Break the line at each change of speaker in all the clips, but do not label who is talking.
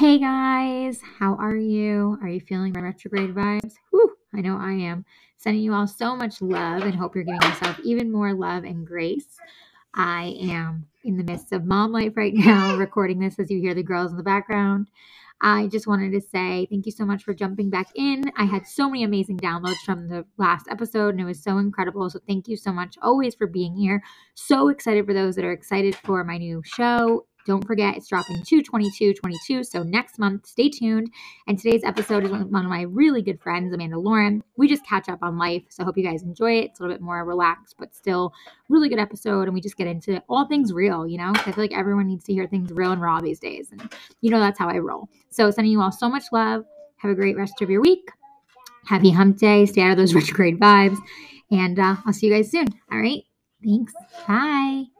Hey guys, how are you? Are you feeling my retrograde vibes? Whew, I know I am. Sending you all so much love and hope you're giving yourself even more love and grace. I am in the midst of mom life right now, recording this as you hear the girls in the background. I just wanted to say thank you so much for jumping back in. I had so many amazing downloads from the last episode and it was so incredible. So thank you so much always for being here. So excited for those that are excited for my new show. Don't forget, it's dropping 222 22. So next month, stay tuned. And today's episode is with one of my really good friends, Amanda Lauren. We just catch up on life. So I hope you guys enjoy it. It's a little bit more relaxed, but still really good episode. And we just get into all things real, you know? I feel like everyone needs to hear things real and raw these days. And you know, that's how I roll. So sending you all so much love. Have a great rest of your week. Happy hump day. Stay out of those retrograde vibes. And uh, I'll see you guys soon. All right. Thanks. Bye.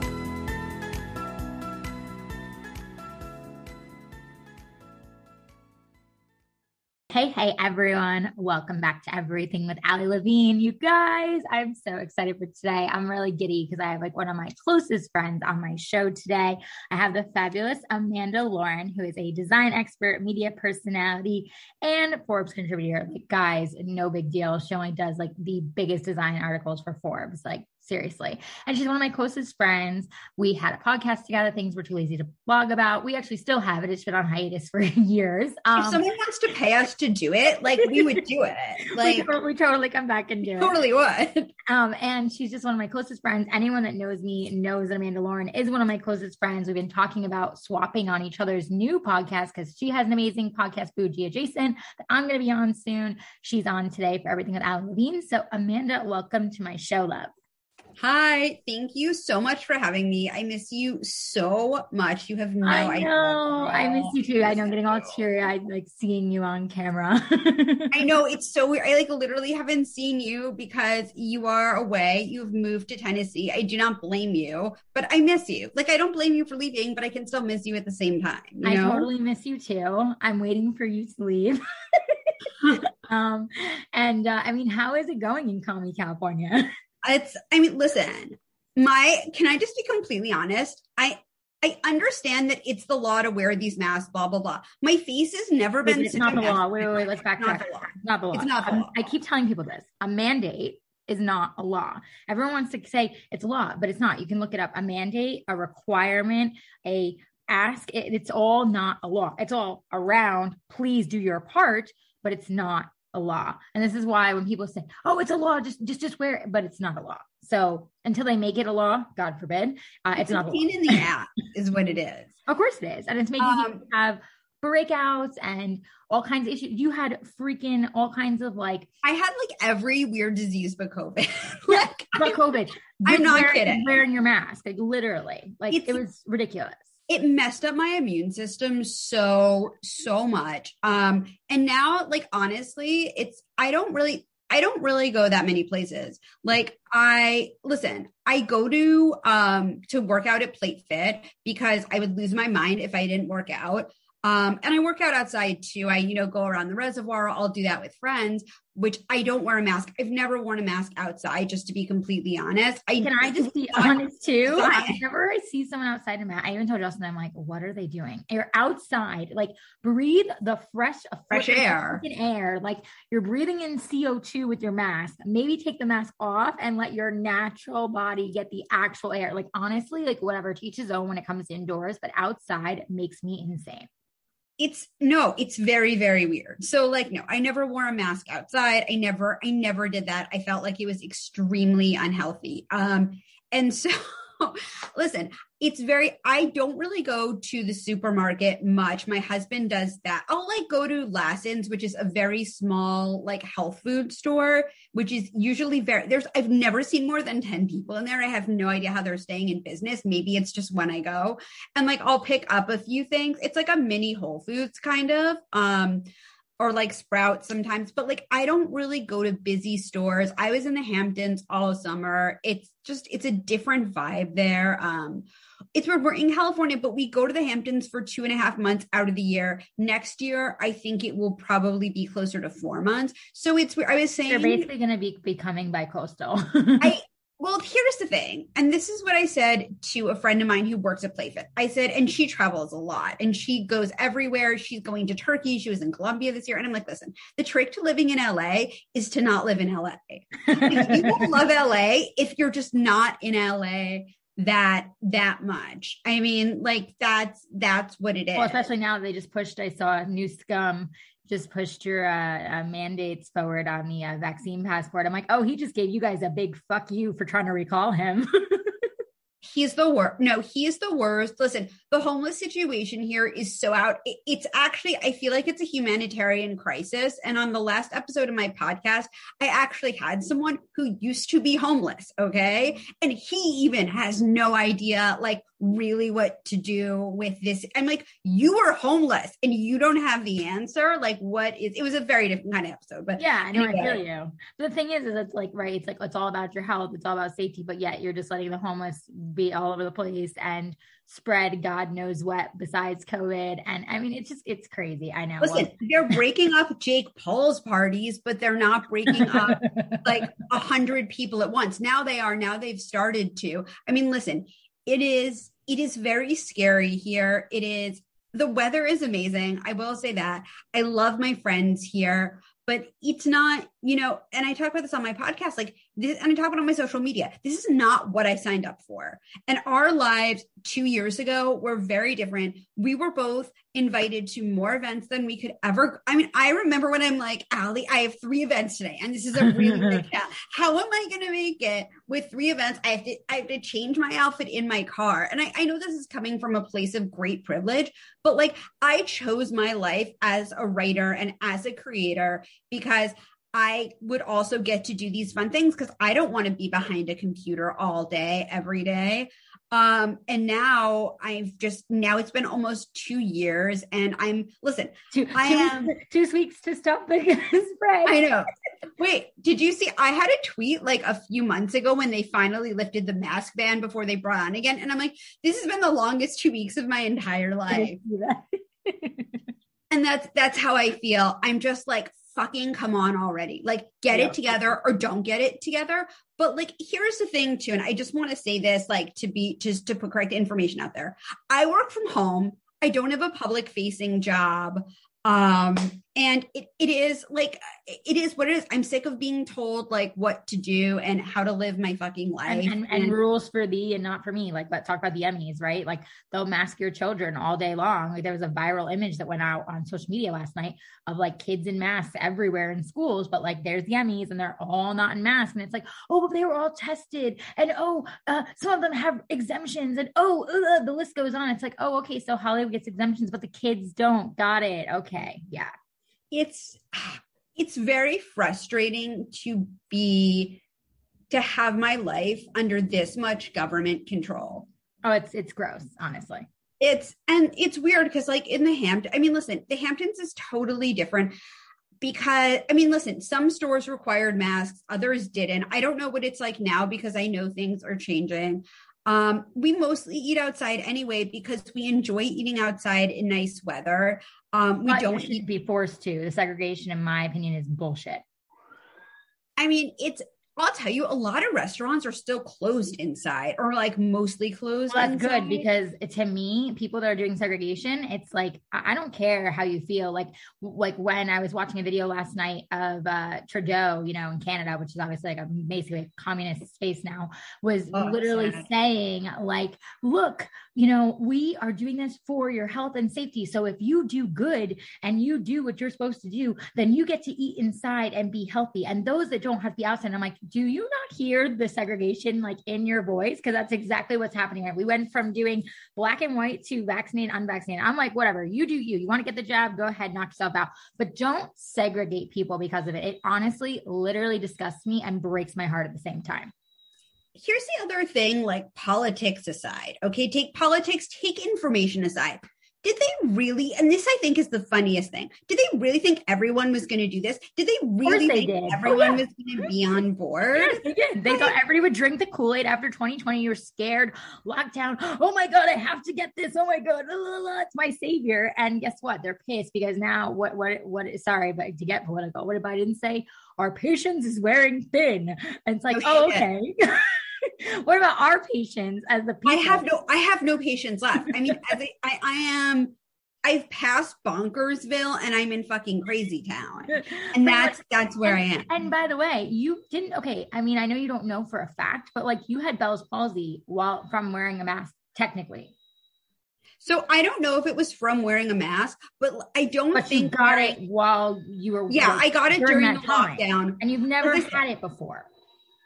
Hey, hey, everyone. Welcome back to Everything with Ali Levine. You guys, I'm so excited for today. I'm really giddy because I have like one of my closest friends on my show today. I have the fabulous Amanda Lauren, who is a design expert, media personality, and Forbes contributor. Like, guys, no big deal. She only does like the biggest design articles for Forbes. Like, seriously. And she's one of my closest friends. We had a podcast together, things were too lazy to blog about. We actually still have it. It's been on hiatus for years.
Um, if someone wants to pay us to do it, like we would do it. Like
we, we totally come back and do
it. Totally would.
Um, and she's just one of my closest friends. Anyone that knows me knows that Amanda Lauren is one of my closest friends. We've been talking about swapping on each other's new podcast because she has an amazing podcast, Bougie Adjacent, that I'm going to be on soon. She's on today for Everything with Ali Levine. So Amanda, welcome to my show, love.
Hi, thank you so much for having me. I miss you so much. You have no I
idea. Know. I miss you too. I know I'm getting all teary eyed like seeing you on camera.
I know it's so weird. I like literally haven't seen you because you are away. You've moved to Tennessee. I do not blame you, but I miss you. Like I don't blame you for leaving, but I can still miss you at the same time. I
know? totally miss you too. I'm waiting for you to leave. um and uh, I mean, how is it going in Cali, California?
it's i mean listen my can i just be completely honest i I understand that it's the law to wear these masks, blah blah blah. My face has never been.
It's not the law. Wait, wait, wait. Let's backtrack. Not the law. Not the law. It's not the law. I keep telling people this. A mandate is not a law. Everyone wants to say it's a law, but it's not. You can look it up. A mandate, a requirement, a ask. It, it's all not a law. It's all around. Please do your part, but it's not a law. And this is why when people say, "Oh, it's a law, just just just wear it," but it's not a law. So until they make it a law, God forbid, uh, it's, it's not a
pain in the ass, is what it is.
Of course it is, and it's making um, you have breakouts and all kinds of issues. You had freaking all kinds of like.
I had like every weird disease but COVID.
like, but COVID.
I'm not wearing, kidding.
Wearing your mask, like literally, like it's, it was ridiculous
it messed up my immune system so so much um and now like honestly it's i don't really i don't really go that many places like i listen i go to um to work out at plate fit because i would lose my mind if i didn't work out um, and I work out outside too. I, you know, go around the reservoir. I'll do that with friends, which I don't wear a mask. I've never worn a mask outside, just to be completely honest.
I can I just be honest too? Whenever I see someone outside a mask, I even told Justin, I'm like, what are they doing? You're outside, like breathe the fresh,
fresh air,
air. Like you're breathing in CO2 with your mask. Maybe take the mask off and let your natural body get the actual air. Like honestly, like whatever, teach his own when it comes indoors, but outside makes me insane
it's no, it's very, very weird. So like, no, I never wore a mask outside. I never, I never did that. I felt like it was extremely unhealthy. Um, and so listen, it's very i don't really go to the supermarket much. My husband does that. I'll like go to lassen's which is a very small like health food store which is usually very there's i've never seen more than 10 people in there. I have no idea how they're staying in business. Maybe it's just when i go. And like i'll pick up a few things. It's like a mini whole foods kind of. Um or like Sprouts sometimes, but like I don't really go to busy stores. I was in the Hamptons all summer. It's just it's a different vibe there. Um it's where we're in California, but we go to the Hamptons for two and a half months out of the year. Next year, I think it will probably be closer to four months. So it's where I was saying
they're basically going to be becoming bi-coastal.
I well, here's the thing. And this is what I said to a friend of mine who works at PlayFit. I said, and she travels a lot and she goes everywhere. She's going to Turkey. She was in Colombia this year. And I'm like, listen, the trick to living in LA is to not live in LA. you will love LA if you're just not in LA that that much. I mean, like that's that's what it is.
Well, especially now they just pushed. I saw a new scum just pushed your uh, uh, mandates forward on the uh, vaccine passport. I'm like, oh, he just gave you guys a big fuck you for trying to recall him.
he's the worst. No, he is the worst. Listen, the homeless situation here is so out. It's actually, I feel like it's a humanitarian crisis. And on the last episode of my podcast, I actually had someone who used to be homeless. Okay. And he even has no idea, like, really what to do with this. I'm like, you are homeless and you don't have the answer. Like, what is it was a very different kind of episode, but
yeah, I know anyway. I feel you. But the thing is, is it's like, right, it's like it's all about your health, it's all about safety, but yet you're just letting the homeless be all over the place and spread God knows what besides COVID. And I mean, it's just, it's crazy. I know.
Listen, well, they're breaking up Jake Paul's parties, but they're not breaking up like a hundred people at once. Now they are, now they've started to. I mean, listen, it is, it is very scary here. It is, the weather is amazing. I will say that. I love my friends here but it's not, you know, and I talk about this on my podcast, like this, and I talk about on my social media. This is not what I signed up for. And our lives two years ago were very different. We were both invited to more events than we could ever. I mean, I remember when I'm like, Allie, I have three events today, and this is a really big count. How am I going to make it with three events? I have to, I have to change my outfit in my car. And I, I know this is coming from a place of great privilege, but like I chose my life as a writer and as a creator because I would also get to do these fun things because I don't want to be behind a computer all day, every day. Um, and now I've just now it's been almost two years, and I'm listen.
Two, I two, am two weeks to stop the spread.
I know. Wait, did you see? I had a tweet like a few months ago when they finally lifted the mask ban before they brought on again, and I'm like, this has been the longest two weeks of my entire life. and that's that's how I feel. I'm just like fucking come on already. Like get yeah. it together or don't get it together. But like here's the thing too and I just want to say this like to be just to put correct information out there. I work from home. I don't have a public facing job um and it, it is like it is what it is. I'm sick of being told like what to do and how to live my fucking life
and, and, and, and rules for thee and not for me. Like let's talk about the emmys right? Like they'll mask your children all day long. Like there was a viral image that went out on social media last night of like kids in masks everywhere in schools but like there's the emmys and they're all not in masks. And it's like oh but they were all tested. And oh uh, some of them have exemptions. And oh uh, the list goes on. It's like oh okay so hollywood gets exemptions but the kids don't. Got it. Okay. Yeah
it's it's very frustrating to be to have my life under this much government control.
Oh, it's it's gross, honestly.
It's and it's weird because like in the Hampton, I mean, listen, the Hamptons is totally different because I mean, listen, some stores required masks, others didn't. I don't know what it's like now because I know things are changing. Um, we mostly eat outside anyway because we enjoy eating outside in nice weather. Um, we
but
don't
be forced to. The segregation, in my opinion, is bullshit.
I mean, it's I'll tell you, a lot of restaurants are still closed inside or like mostly closed.
Well, that's inside. good because to me, people that are doing segregation, it's like I don't care how you feel. Like like when I was watching a video last night of uh Trudeau, you know, in Canada, which is obviously like a basically a communist space now, was oh, literally sad. saying like, look, you know, we are doing this for your health and safety. So if you do good and you do what you're supposed to do, then you get to eat inside and be healthy. And those that don't have to be outside, I'm like, do you not hear the segregation like in your voice? Because that's exactly what's happening. Right? We went from doing black and white to vaccinated, unvaccinated. I'm like, whatever, you do you. You want to get the jab, go ahead, knock yourself out. But don't segregate people because of it. It honestly literally disgusts me and breaks my heart at the same time
here's the other thing like politics aside okay take politics take information aside did they really and this i think is the funniest thing did they really think everyone was going to do this did they really
they
think
did.
Oh, everyone
Oh, yeah.
was going to be on board
Yes, they did. They thought everybody would drink the Kool Aid after 2020. You're scared, lockdown. Oh my God, I have to get this. Oh my God, la, la, la, it's my savior. And guess what? They're pissed because now what? What? What? Sorry, but to get political, what if I did Biden say? Our patience is wearing thin. And it's like,
Oh,
oh, okay. what about our patients as the people?
i have no i have no patience left i mean as a, I, I am i've passed bonkersville and i'm in fucking crazy town and that's that's where i am
And by the way, you didn't. Okay, I mean, I know you don't know for a fact, but like you had Bell's palsy while from wearing a mask, technically.
So i don't know if it was from wearing a mask but i don't
But you
think
got
I-
it while you were.
yeah i got it
during
during, the
time.
lockdown
and you've never had it before.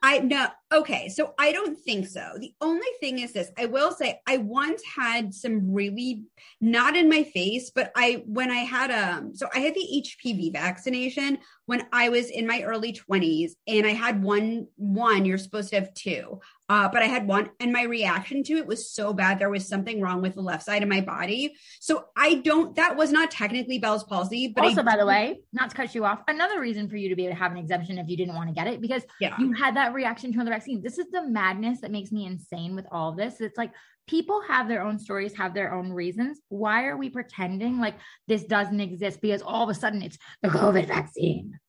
I no okay, so I don't think so. The only thing is this: I will say I once had some really not in my face, but I when I had um so I had the HPV vaccination when I was in my early twenties, and I had one one. You're supposed to have two, uh, but I had one, and my reaction to it was so bad. There was something wrong with the left side of my body. So I don't. That was not technically Bell's palsy, but
also,
I,
by the way, not to cut you off, another reason for you to be able to have an exemption if you didn't want to get it because
yeah.
you had that reaction to another vaccine. This is the madness that makes me insane with all of this. It's like people have their own stories, have their own reasons. Why are we pretending like this doesn't exist? Because all of a sudden it's the COVID vaccine.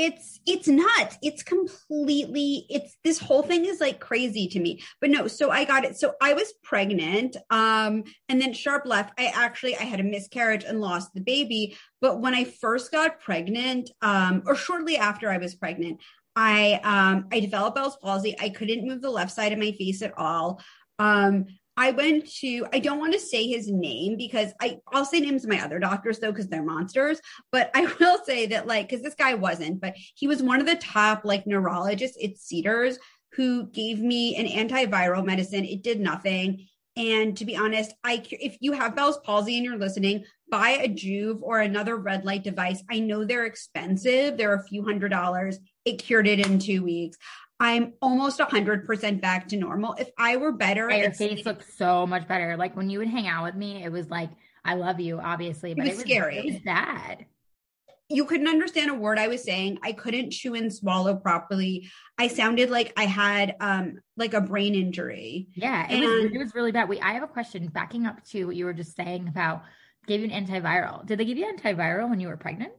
It's it's nuts. It's completely it's this whole thing is like crazy to me. But no so i got it. So i was pregnant um and then sharp left i actually i had a miscarriage and lost the baby. But when i first got pregnant um or shortly after i was pregnant i um i developed bell's palsy. I couldn't move the left side of my face at all. Um I went to, I don't want to say his name because I, I'll say names of my other doctors though, because they're monsters. But I will say that, like, because this guy wasn't, but he was one of the top, like, neurologists at Cedars who gave me an antiviral medicine. It did nothing. And to be honest, I if you have Bell's palsy and you're listening, buy a Joovv or another red light device. I know they're expensive. They're a few hundred dollars. It cured it in two weeks. I'm almost 100% back to normal. If I were better,
Your
at
face looks so much better. Like when you would hang out with me, it was like, I love you, obviously, but it
was scary.
It was bad.
you couldn't understand a word I was saying. I couldn't chew and swallow properly. I sounded like I had um like a brain injury.
Yeah, it was it was really bad. We I have a question backing up to what you were just saying about gave you an antiviral. Did they give you antiviral when you were pregnant?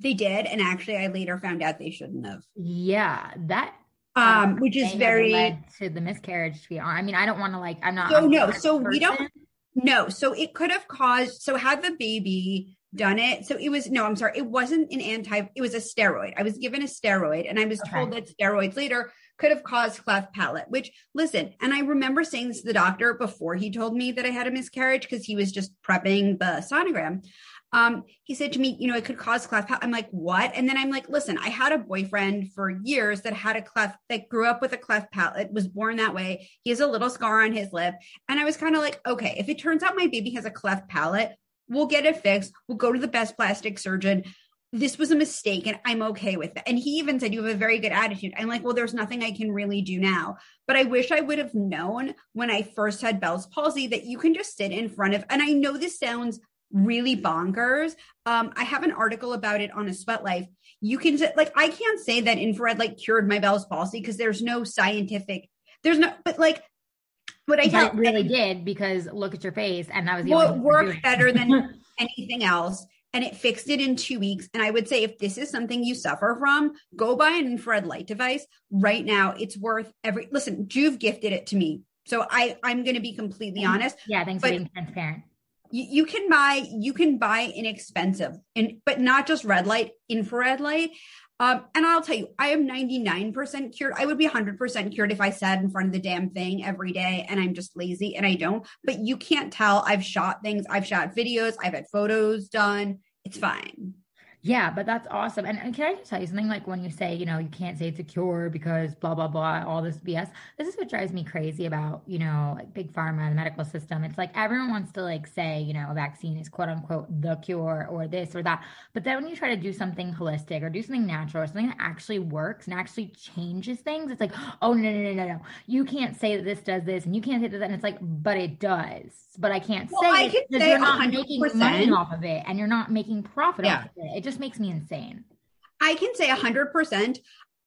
They did, and actually, I later found out they shouldn't have.
Yeah, that
Um, which is very
led to the miscarriage. To be honest, I mean, I don't want to like. I'm not.
So, no, so we don't-
person.
no. So it could have caused. So had the baby done it, so it was no. I'm sorry, it wasn't an anti. It was a steroid. I was given a steroid, and I was told that steroids later could have caused cleft palate. Which listen, and I remember saying this to the doctor before he told me that I had a miscarriage because he was just prepping the sonogram. Um, he said to me, you know, it could cause cleft palate. I'm like, what? And then I'm like, listen, I had a boyfriend for years that had a cleft, that grew up with a cleft palate, was born that way. He has a little scar on his lip. And I was kind of like, okay, if it turns out my baby has a cleft palate, we'll get it fixed. We'll go to the best plastic surgeon. This was a mistake and I'm okay with it. And he even said, You have a very good attitude. I'm like, Well, there's nothing I can really do now. But I wish I would have known when I first had Bell's palsy that you can just sit in front of, and I know this sounds really bonkers. Um, I have an article about it on a sweat life. You can like, I can't say that infrared like cured my Bell's palsy because there's no scientific, there's no, but like, what I
But
tell
it really did because look at your face, and that was the
well,
only
it worked better than anything else. And it fixed it in two weeks. And I would say if this is something you suffer from, go buy an infrared light device right now. It's worth every listen, Joovv gifted it to me. So I, I'm gonna be completely honest.
yeah. Thanks
but-
for being transparent.
You, you can buy you can buy inexpensive and but not just red light, infrared light. Um, and I'll tell you, I am 99% cured. I would be 100% cured if I sat in front of the damn thing every day and I'm just lazy and I don't. But you can't tell. I've shot things, I've shot videos, I've had photos done. It's fine.
Yeah, but that's awesome. And, and, can I just tell you something? Like when you say, you know, you can't say it's a cure because blah blah blah, all this BS. This is what drives me crazy about, you know, like big pharma and the medical system. It's like everyone wants to like say, you know, a vaccine is quote unquote the cure or this or that. But then when you try to do something holistic or do something natural or something that actually works and actually changes things, it's like, oh no no no no no, you can't say that this does this and you can't say that. And it's like, but it does. But I can't well, say I it because you're not making money off of it and you're not making profit yeah. off of it. It just makes me insane.
I can say a hundred percent.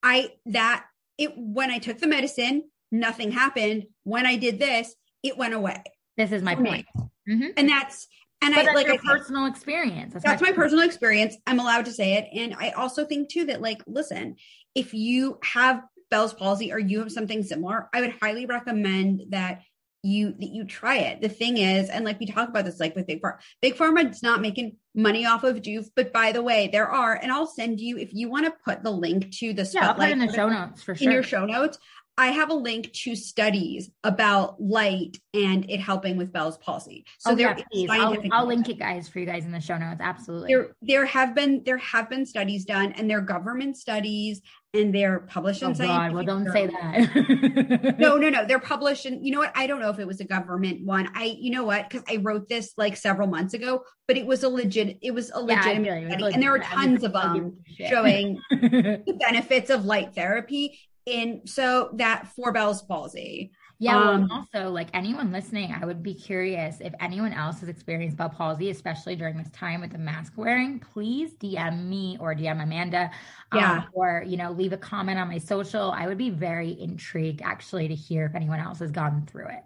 I that it when I took the medicine, nothing happened. When I did this, it went away.
This is my point.
Mm-hmm. And that's and
but
I
like a personal experience.
That's, that's my, my personal experience. I'm allowed to say it. And I also think too that like, listen, if you have Bell's palsy or you have something similar, I would highly recommend that you that you try it. The thing is, and like we talk about this, like with Big Pharma, Big Pharma is not making money off of Joovv. But by the way, there are, and I'll send you if you want to put the link to the
yeah, I'll put in the show notes for sure.
In your show notes, I have a link to studies about light and it helping with Bell's palsy.
So oh, there, yeah, I'll, I'll, link it, guys, for you guys in the show notes. Absolutely.
There, there have been there have been studies done, and they're government studies, and they're published in
oh, God, well, don't say that.
no, no, no. They're published in. You know what? I don't know if it was a government one. I, you know what? Because I wrote this like several months ago, but it was a legit. It was a legitimate yeah, study, and there are tons of them showing the benefits of light therapy in so that for Bell's palsy.
Yeah. Um, well, also, like anyone listening, I would be curious if anyone else has experienced Bell palsy, especially during this time with the mask wearing. Please DM me or DM Amanda,
um, yeah,
or you know, leave a comment on my social. I would be very intrigued actually to hear if anyone else has gone through it.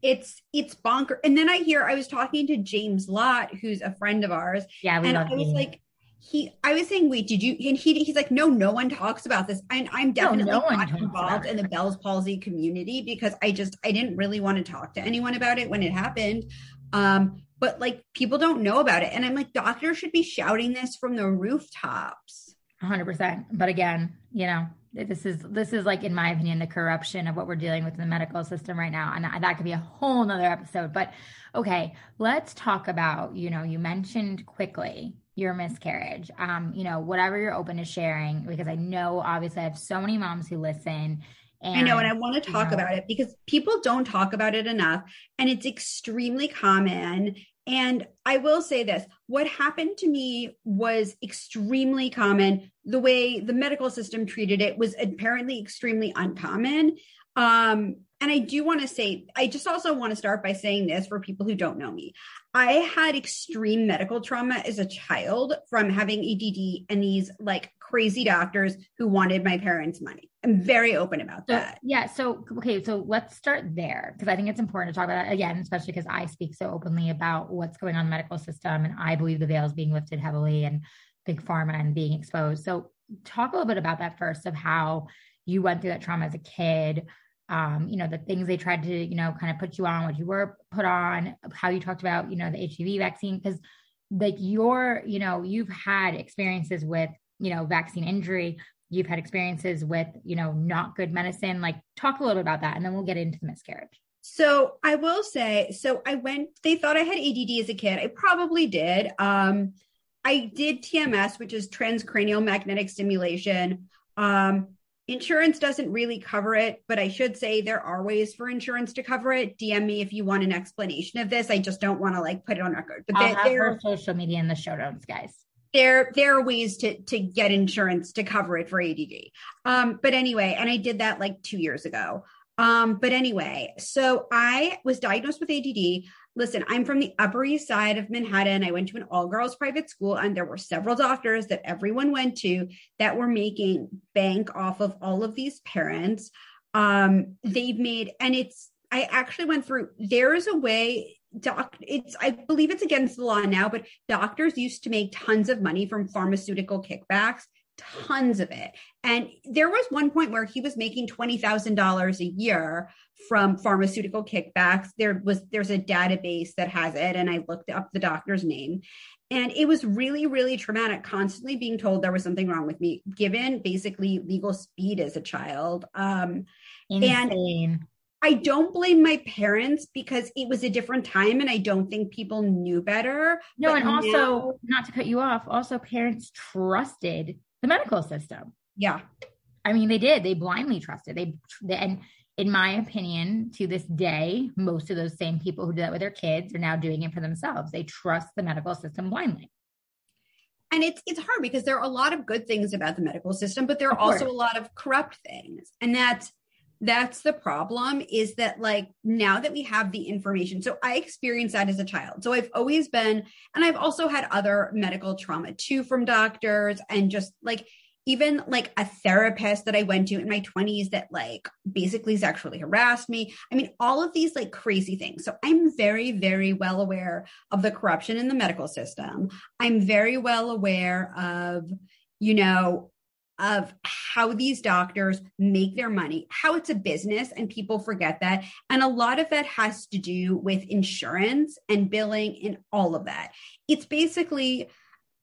It's it's bonker. And then I hear I was talking to James Lott, who's a friend of ours.
Yeah, we
and I was like he i was saying wait did you and he he's like no no one talks about this. And i'm definitely no, no not involved in the bell's palsy community because i just i didn't really want to talk to anyone about it when it happened. Um but like people don't know about it. And i'm like doctors should be shouting this from the rooftops.
100% but again you know this is this is like in my opinion the corruption of what we're dealing with in the medical system right now. And that could be a whole nother episode. But okay let's talk about you know you mentioned quickly your miscarriage um you know whatever you're open to sharing because i know obviously i have so many moms who listen
and, I know, and I want to talk you know, about it because people don't talk about it enough, and it's extremely common. And I will say this what happened to me was extremely common. The way the medical system treated it was apparently extremely uncommon. Um, and I do want to say, I just also want to start by saying this for people who don't know me. I had extreme medical trauma as a child from having ADD and these like crazy doctors who wanted my parents' money. I'm very open about
so,
that.
Yeah. So, okay. So let's start there because I think it's important to talk about that again, especially because I speak so openly about what's going on in the medical system. And I believe the veil is being lifted heavily and big pharma and being exposed. So, talk a little bit about that first of how you went through that trauma as a kid um, you know, the things they tried to, you know, kind of put you on, what you were put on, how you talked about, you know, the HPV vaccine, because like you're, you know, you've had experiences with, you know, vaccine injury, you've had experiences with, you know, not good medicine. Like talk a little bit about that and then we'll get into the miscarriage.
So I will say, so I went, they thought I had ADD as a kid. I probably did. Um, I did TMS, which is transcranial magnetic stimulation. Um, Insurance doesn't really cover it, but I should say there are ways for insurance to cover it. DM me if you want an explanation of this. I just don't want to like put it on record.
But I'll there, have her social media in the show notes, guys.
There, there are ways to to get insurance to cover it for ADD. Um, but anyway, and I did that like two years ago. Um, but anyway, so I was diagnosed with ADD listen, I'm from the Upper East Side of Manhattan. I went to an all girls private school, and there were several doctors that everyone went to that were making bank off of all of these parents. Um, they've made, and it's, I actually went through, there is a way doc it's i believe it's against the law now but doctors used to make tons of money from pharmaceutical kickbacks tons of it. And there was one point where he was making $20,000 a year from pharmaceutical kickbacks. There was there's a database that has it and I looked up the doctor's name. And it was really, really traumatic, constantly being told there was something wrong with me, given basically legal speed as a child. Um,
Insane.
And I don't blame my parents because it was a different time and I don't think people knew better.
No, and also, now, not to cut you off, also parents trusted the medical system.
Yeah.
I mean, they did. They blindly trusted. They, they and in my opinion, to this day, most of those same people who do that with their kids are now doing it for themselves. They trust the medical system blindly.
And it's it's hard because there are a lot of good things about the medical system, but there are also a lot of corrupt things. And that's that's the problem is that like now that we have the information so i experienced that as a child so i've always been and i've also had other medical trauma too from doctors and just like even like a therapist that I went to in my 20s that like basically sexually harassed me. I mean, all of these like crazy things. So I'm very, very well aware of the corruption in the medical system. I'm very well aware of, you know, of how these doctors make their money, how it's a business, and people forget that. And a lot of that has to do with insurance and billing and all of that. It's basically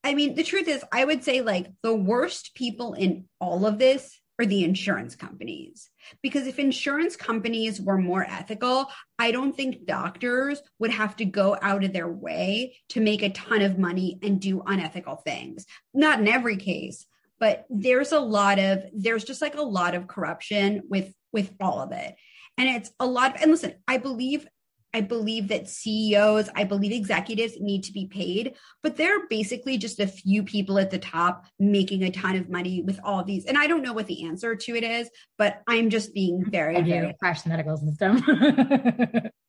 I mean, the truth is, I would say like the worst people in all of this are the insurance companies. Because if insurance companies were more ethical, I don't think doctors would have to go out of their way to make a ton of money and do unethical things. Not in every case, but there's a lot of there's just like a lot of corruption with with all of it. And it's a lot of, and listen, I believe I believe that CEOs, I believe executives need to be paid, but they're basically just a few people at the top making a ton of money with all these. And I don't know what the answer to it is, but I'm just being very,
do crash the medical system.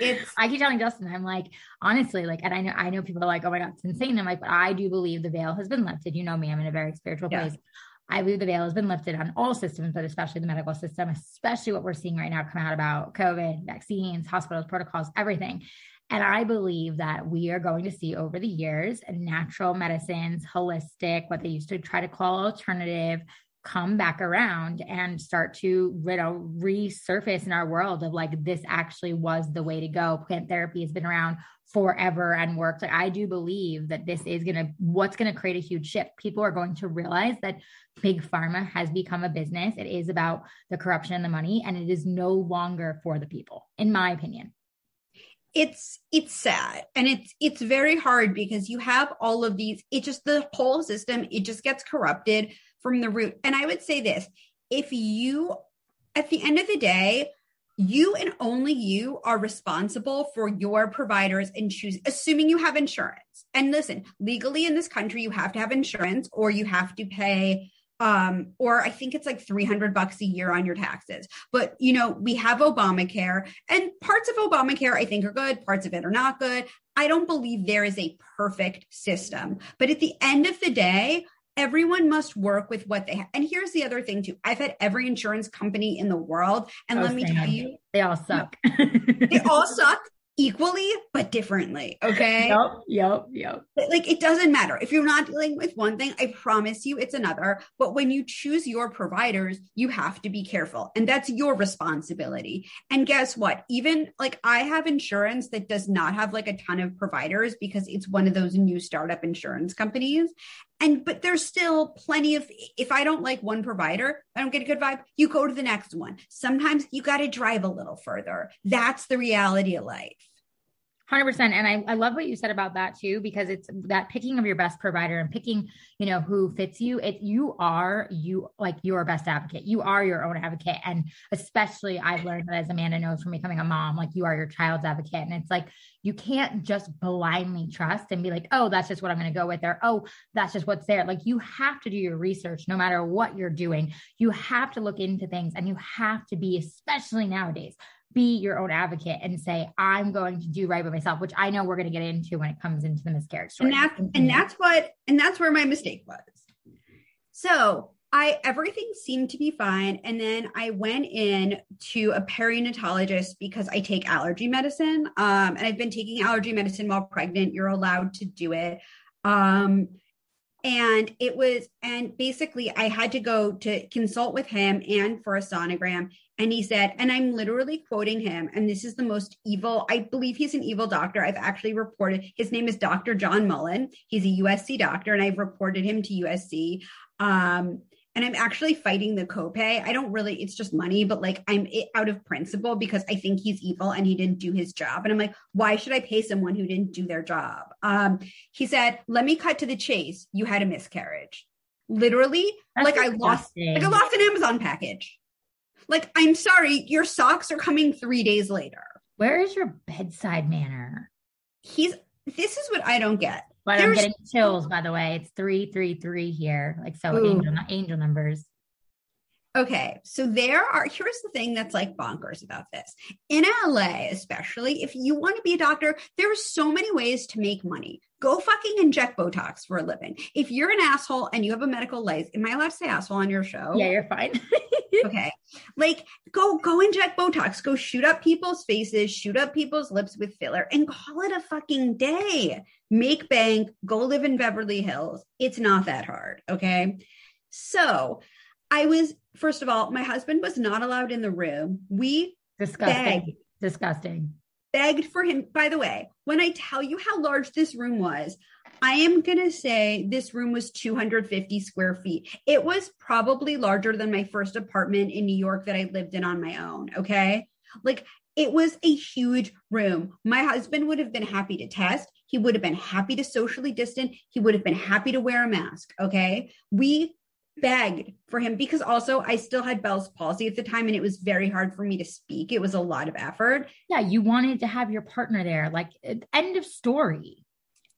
it's I keep telling Justin, I'm like, honestly, like, and I know I know people are like, oh my god, it's insane. I'm like, but I do believe the veil has been lifted. You know me, I'm in a very spiritual yeah. place. I believe the veil has been lifted on all systems, but especially the medical system, especially what we're seeing right now come out about COVID, vaccines, hospitals, protocols, everything. And I believe that we are going to see over the years natural medicines, holistic, what they used to try to call alternative, come back around and start to you know resurface in our world of like this actually was the way to go. Plant therapy has been around forever and worked. Like i do believe that this is going to what's going to create a huge shift. People are going to realize that big pharma has become a business. It is about the corruption and the money and it is no longer for the people in my opinion.
It's it's sad and it's it's very hard because you have all of these it just the whole system it just gets corrupted from the root. And I would say this if you, at the end of the day, you and only you are responsible for your providers and choose, assuming you have insurance. And listen, legally in this country, you have to have insurance or you have to pay um, or I think it's like 300 bucks a year on your taxes. But, you know, we have Obamacare and parts of Obamacare I think are good, parts of it are not good. I don't believe there is a perfect system. But at the end of the day, everyone must work with what they have. And here's the other thing too. I've had every insurance company in the world. And oh, let me tell you,
they all suck.
they all suck equally but differently. Okay.
Yep. Yep. Yep.
Like it doesn't matter. If you're not dealing with one thing, I promise you it's another. But when you choose your providers, you have to be careful. And that's your responsibility. And guess what? Even like I have insurance that does not have like a ton of providers because it's one of those new startup insurance companies. And but there's still plenty of if I don't like one provider, I don't get a good vibe, you go to the next one. Sometimes you got to drive a little further. That's the reality of life.
100% and I, I love what you said about that too because it's that picking of your best provider and picking you know who fits you. It you are you like your best advocate. You are your own advocate. And especially i've learned that as amanda knows from becoming a mom like you are your child's advocate. And it's like you can't just blindly trust and be like oh that's just what i'm going to go with or oh that's just what's there. Like you have to do your research no matter what you're doing. You have to look into things and you have to be especially nowadays be your own advocate and say i'm going to do right by myself which i know we're going to get into when it comes into the miscarriage story.
and that's and that's what and that's where my mistake was. So i everything seemed to be fine and then i went in to a perinatologist because i take allergy medicine um and i've been taking allergy medicine while pregnant. You're allowed to do it. Um and it was and basically i had to go to consult with him and for a sonogram. And he said and i'm literally quoting him and this is the most evil i believe he's an evil doctor. I've actually reported his name is dr john mullen. He's a usc doctor and i've reported him to usc um, and I'm actually fighting the copay. I don't really, it's just money, but like I'm out of principle because I think he's evil and he didn't do his job. And I'm like, why should I pay someone who didn't do their job? Um, he said, let me cut to the chase. You had a miscarriage. Literally, That's like. I lost, like I lost an Amazon package. Like, I'm sorry, your socks are coming three days later.
Where is your bedside manner?
He's, this is what I don't get.
But There's, I'm getting chills, by the way. It's three, three, three here. Like so angel, angel numbers.
Okay, so there are, here's the thing that's like bonkers about this. In LA, especially, if you want to be a doctor, there are so many ways to make money. Go fucking inject Botox for a living. If you're an asshole and you have a medical license, am I allowed to say asshole on your show?
Yeah, you're fine.
okay. Like go go inject Botox, go shoot up people's faces, shoot up people's lips with filler, and call it a fucking day. Make bank, go live in Beverly Hills. It's not that hard. Okay. So I was, first of all, my husband was not allowed in the room. We
disgusting. Begged, disgusting.
Begged for him. By the way, when I tell you how large this room was, I am going to say this room was 250 square feet. It was probably larger than my first apartment in New York that I lived in on my own. Okay. Like it was a huge room. My husband would have been happy to test. He would have been happy to socially distance. He would have been happy to wear a mask. Okay. We begged for him because also I still had Bell's palsy at the time and it was very hard for me to speak. It was a lot of effort.
Yeah, you wanted to have your partner there. Like eh, end of story.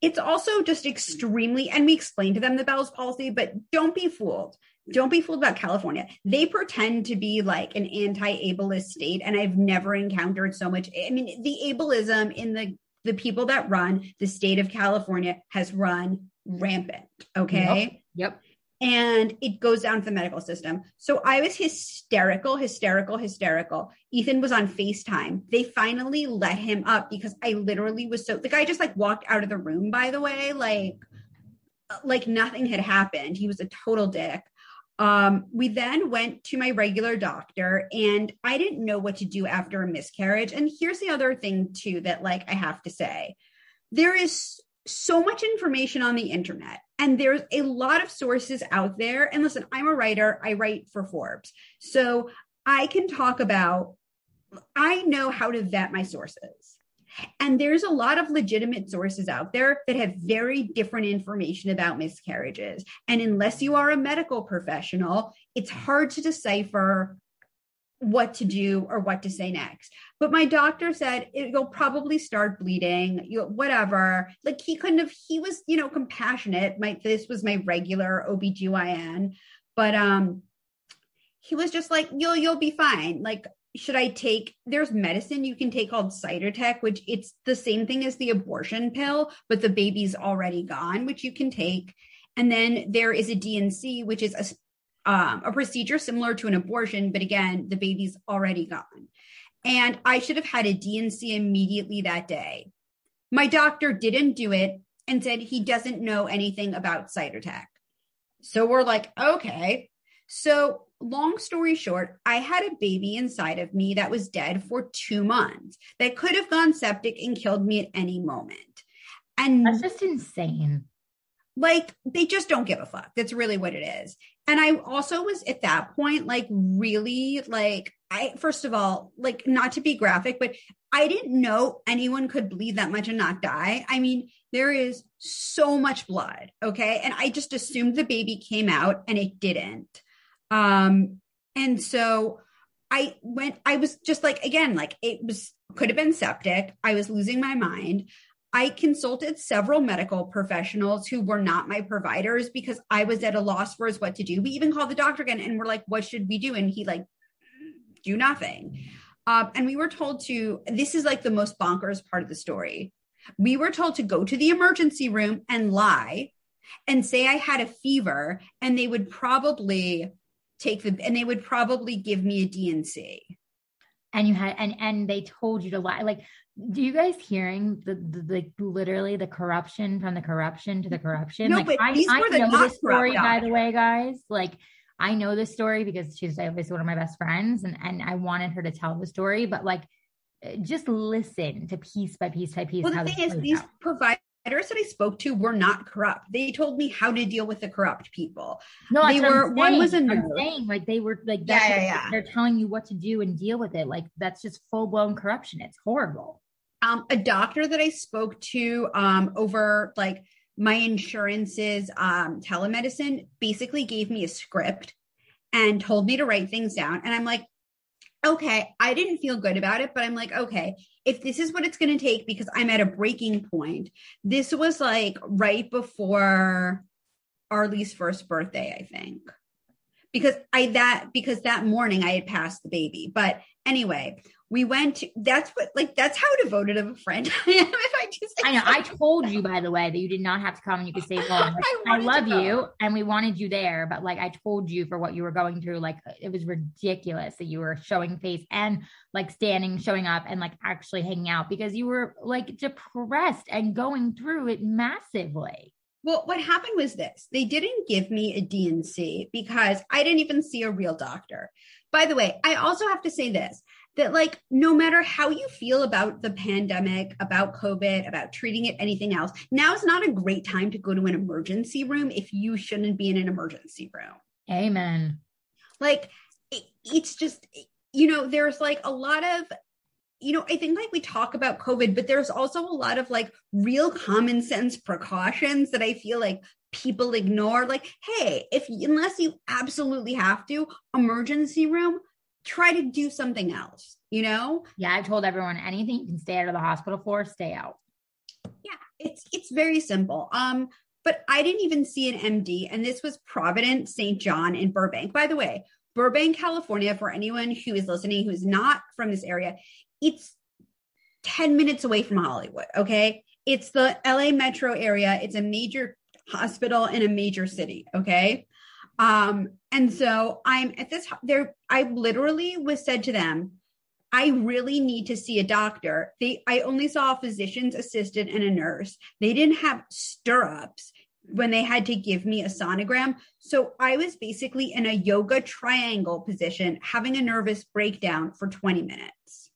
It's also just extremely and we explained to them the Bell's palsy, but don't be fooled. Don't be fooled about California. They pretend to be like an anti-ableist state and I've never encountered so much I mean the ableism in the the people that run the state of California has run rampant, okay?
Yep. yep
and it goes down to the medical system. So I was hysterical, hysterical, hysterical. Ethan was on FaceTime. They finally let him up because I literally was so the guy just like walked out of the room, by the way, like like nothing had happened. He was a total dick. Um, we then went to my regular doctor and I didn't know what to do after a miscarriage. And here's the other thing too that like I have to say. There is so much information on the internet and there's a lot of sources out there. And listen i'm a writer. I write for forbes. So i can talk about i know how to vet my sources. And there's a lot of legitimate sources out there that have very different information about miscarriages. And unless you are a medical professional it's hard to decipher what to do or what to say next. But my doctor said you'll probably start bleeding, you whatever. Like he couldn't have, he was, you know, compassionate. My this was my regular OBGYN, but um he was just like, you'll you'll be fine. Like, should I take there's medicine you can take called Cytotec, which it's the same thing as the abortion pill, but the baby's already gone, which you can take. And then there is a D&C, which is a um, a procedure similar to an abortion, but again, the baby's already gone. And I should have had a D&C immediately that day. My doctor didn't do it and said he doesn't know anything about Cytotec. So we're like, okay. So, long story short, I had a baby inside of me that was dead for two months that could have gone septic and killed me at any moment. And
that's just insane.
Like, they just don't give a fuck. That's really what it is. And I also was at that point, like, really, like, I, first of all, like, not to be graphic, but I didn't know anyone could bleed that much and not die. I mean, there is so much blood. Okay. And I just assumed the baby came out and it didn't. Um, and so I went, I was just like, again, like, it was, could have been septic. I was losing my mind. I consulted several medical professionals who were not my providers because I was at a loss for what to do. We even called the doctor again and we're like, what should we do? And he like, do nothing. Um, and we were told to, this is like the most bonkers part of the story. We were told to go to the emergency room and lie and say I had a fever and they would probably take the, and they would probably give me a D&C
and you had and and they told you to lie like do you guys hearing the, the, literally the corruption from the corruption to the corruption?
No,
like
but
I,
these
I
were the
know this story by the way, guys. Like I know this story because she's obviously one of my best friends, and and I wanted her to tell the story, but like uh, just listen to piece by piece by piece.
Well, the thing is, these
out.
Providers that I spoke to were not corrupt. They told me how to deal with the corrupt people.
No,
They
that's what I'm
were- one was a nurse.
saying like they were like
Yeah, yeah, yeah.
they're telling you what to do and deal with it. Like that's just full blown corruption. It's horrible.
Um, a doctor that I spoke to um, over like my insurance's um, telemedicine basically gave me a script and told me to write things down. And I'm like, okay, I didn't feel good about it, but I'm like, okay, if this is what it's going to take because I'm at a breaking point, this was like right before Arlie's first birthday, I think. Because I that because that morning I had passed the baby. But anyway, we went to, that's what like that's how devoted of a friend I am if I just
I know. I told you, by the way, that you did not have to come and you could stay home. Like,
I
I, love you and we wanted you there, but like I told you for what you were going through, like it was ridiculous that you were showing face and like standing, showing up and like actually hanging out because you were like depressed and going through it massively.
Well, what happened was this they didn't give me a D&C because I didn't even see a real doctor. By the way, I also have to say this that, like, no matter how you feel about the pandemic, about COVID, about treating it, anything else, now is not a great time to go to an emergency room if you shouldn't be in an emergency room.
Amen.
Like, it, it's just, you know, there's like a lot of, you know, I think like we talk about COVID, but there's also a lot of like real common sense precautions that I feel like people ignore. Like, hey, if unless you absolutely have to, emergency room, try to do something else, you know?
Yeah, I've told everyone anything you can stay out of the hospital for, stay out.
Yeah, it's it's very simple. Um, but I didn't even see an MD, and this was Providence St. John in Burbank. By the way, Burbank, California, for anyone who is listening who's not from this area, it's 10 minutes away from Hollywood. Okay. It's the LA metro area. It's a major hospital in a major city. Okay. Um, and so I'm at this there, I literally was said to them, I really need to see a doctor. They I only saw a physician's assistant and a nurse. They didn't have stirrups when they had to give me a sonogram. So I was basically in a yoga triangle position having a nervous breakdown for 20 minutes.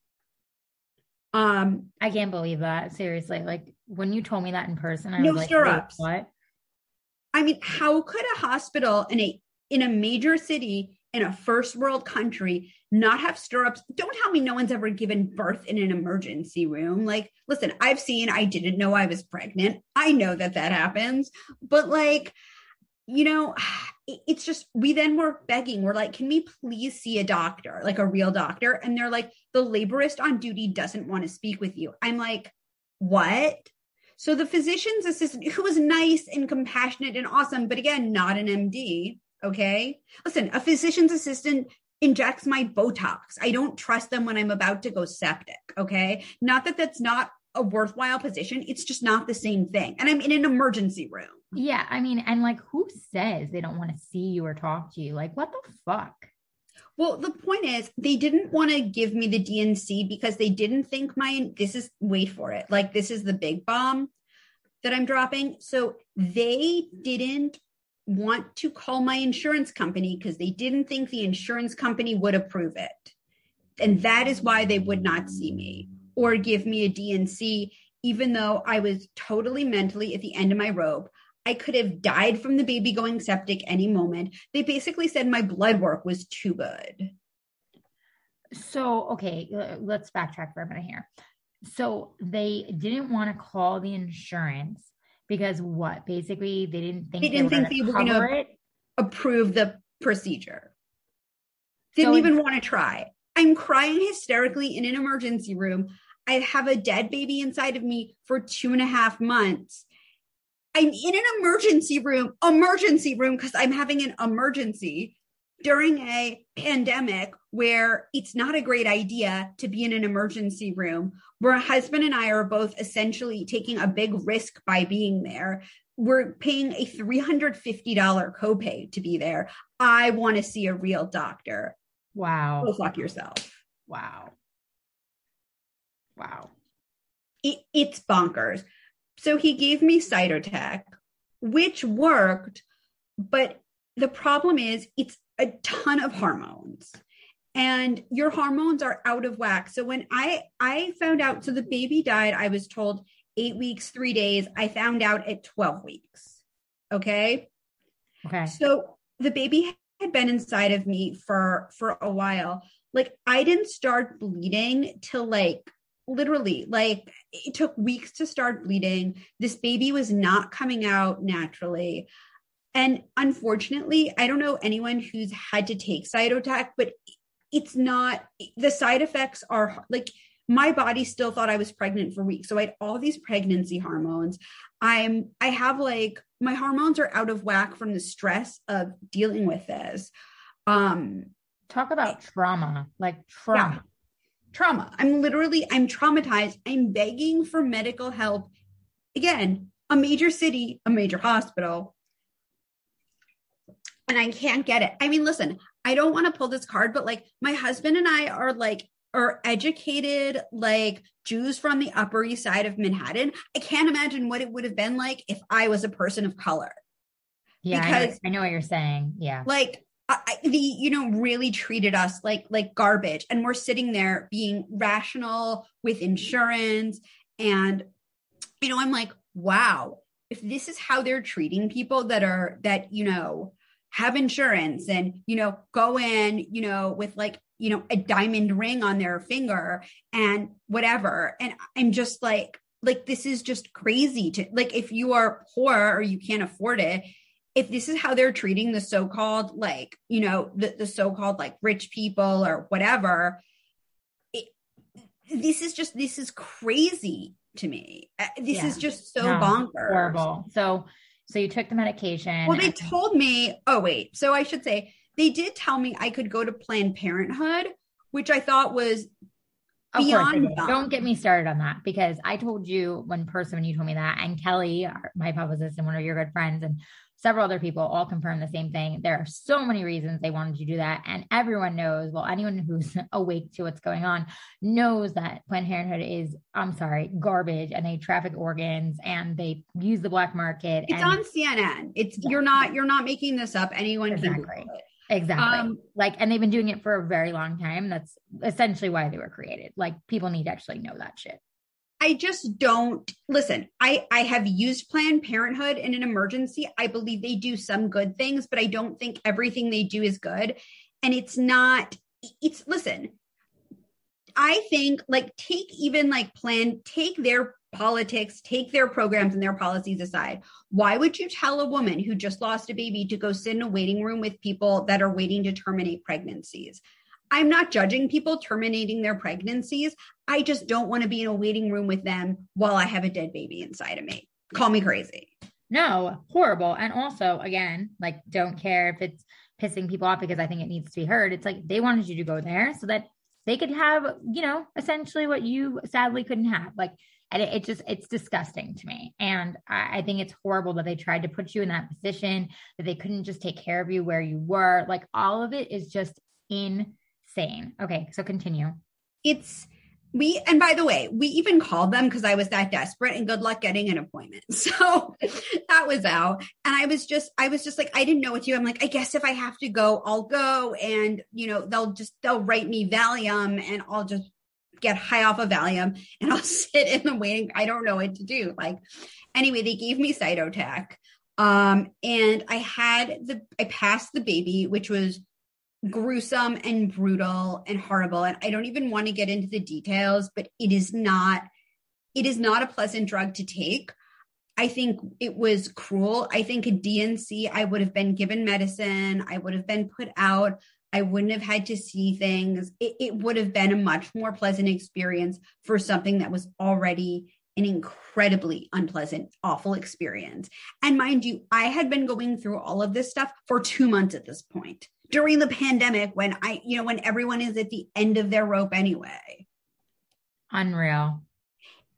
Um
I can't believe that. Seriously. Like when you told me that in person, I
No
was like,
stirrups.
What?
I mean, how could a hospital in a in a major city in a first world country not have stirrups? Don't tell me no one's ever given birth in an emergency room. Like, listen, I've seen. I didn't know I was pregnant. I know that that happens, but like, you know, it's just we then were begging. We're like, can we please see a doctor, like a real doctor? And they're like, the laborist on duty doesn't want to speak with you. I'm like, what? So the physician's assistant, who was nice and compassionate and awesome, but again, not an MD. Okay. Listen, a physician's assistant injects my Botox. I don't trust them when I'm about to go septic. Okay. Not that that's not a worthwhile position. It's just not the same thing. And I'm in an emergency room.
Yeah, I mean, and like, who says they don't want to see you or talk to you? Like, what the fuck?
Well, the point is, they didn't want to give me the D&C because they didn't think my, this is, wait for it, like this is the big bomb that I'm dropping. So they didn't want to call my insurance company because they didn't think the insurance company would approve it. And that is why they would not see me or give me a D&C, even though I was totally mentally at the end of my rope. I could have died from the baby going septic any moment. They basically said my blood work was too good.
So, okay, let's backtrack for a minute here. So, they didn't want to call the insurance because what? Basically, they didn't think
They didn't
were
think they were gonna- Approve the procedure. Didn't
So
even want to try. I'm crying hysterically in an emergency room. I have a dead baby inside of me for two and a half months. I'm in an emergency room, emergency room, because I'm having an emergency during a pandemic where it's not a great idea to be in an emergency room, where a husband and I are both essentially taking a big risk by being there. We're paying a $350 copay to be there. I want to see a real doctor.
Wow.
Go fuck yourself.
Wow. Wow.
it, it's bonkers. So he gave me Cytotec, which worked, but the problem is it's a ton of hormones and your hormones are out of whack. So when I I found out so the baby died, I was told 8 weeks, 3 days. I found out at 12 weeks. Okay?
Okay.
So the baby had been inside of me for for a while. Like I didn't start bleeding till like literally like it took weeks to start bleeding. This baby was not coming out naturally. And unfortunately, I don't know anyone who's had to take Cytotec, but it's not the side effects are like my body still thought I was pregnant for weeks. So I had all these pregnancy hormones. I'm I have like my hormones are out of whack from the stress of dealing with this. Um
talk about trauma, like trauma. Yeah,
trauma. I'm literally I'm traumatized. I'm begging for medical help. Again, a major city, a major hospital. And I can't get it. I mean, listen, I don't want to pull this card, but like my husband and I are like are educated like Jews from the Upper East Side of Manhattan. I can't imagine what it would have been like if I was a person of color.
Yeah, because, I know, I know what you're saying. Yeah,
like I, the you know really treated us like like garbage, and we're sitting there being rational with insurance, and you know I'm like, wow, if this is how they're treating people that are that you know have insurance and you know go in you know with like you know a diamond ring on their finger and whatever. And i'm just like like this is just crazy to like if you are poor or you can't afford it if this is how they're treating the so-called like you know the, the so-called like rich people or whatever it, this is just this is crazy to me uh, this yeah. is just so no, bonkers
horrible so so you took the medication
well they and- told me oh wait so i should say they did tell me I could go to Planned Parenthood, which I thought was beyond.
Don't get me started on that because I told you one person when you told me that, and Kelly, my publicist and one of your good friends, and several other people all confirmed the same thing. There are so many reasons they wanted to do that. And everyone knows, well, anyone who's awake to what's going on knows that Planned Parenthood is, I'm sorry, garbage and they traffic organs and they use the black market.
It's
and,
on CNN. It's yeah. you're not you're not making this up. Anyone exactly. can
Exactly. Um, like, and they've been doing it for a very long time. That's essentially why they were created. Like, people need to actually know that shit.
I just don't listen. I I have used Planned Parenthood in an emergency. I believe they do some good things, but I don't think everything they do is good. And it's not. It's listen. I think like take even like plan take their politics, take their programs and their policies aside. Why would you tell a woman who just lost a baby to go sit in a waiting room with people that are waiting to terminate pregnancies? I'm not judging people terminating their pregnancies. I just don't want to be in a waiting room with them while I have a dead baby inside of me. Call me crazy.
No, horrible. And also, again, like, don't care if it's pissing people off because I think it needs to be heard. It's like they wanted you to go there so that they could have, you know, essentially what you sadly couldn't have. Like, and it, it, just it's disgusting to me and I, I, think it's horrible that they tried to put you in that position that they couldn't just take care of you where you were like all of it is just insane okay so continue
it's we and by the way we even called them because i was that desperate and good luck getting an appointment so that was out and i was just i was just like i didn't know what to do i'm like i guess if i have to go i'll go and you know they'll just they'll write me valium and i'll just get high off of Valium and I'll sit in the waiting. I don't know what to do. Like, anyway, they gave me Cytotec. Um, and I had the, I passed the baby, which was gruesome and brutal and horrible. And I don't even want to get into the details, but it is not, it is not a pleasant drug to take. I think it was cruel. I think a D&C, I would have been given medicine. I would have been put out. I wouldn't have had to see things. It, it, would have been a much more pleasant experience for something that was already an incredibly unpleasant, awful experience. And mind you, I had been going through all of this stuff for two months at this point during the pandemic when I, you know, when everyone is at the end of their rope anyway.
Unreal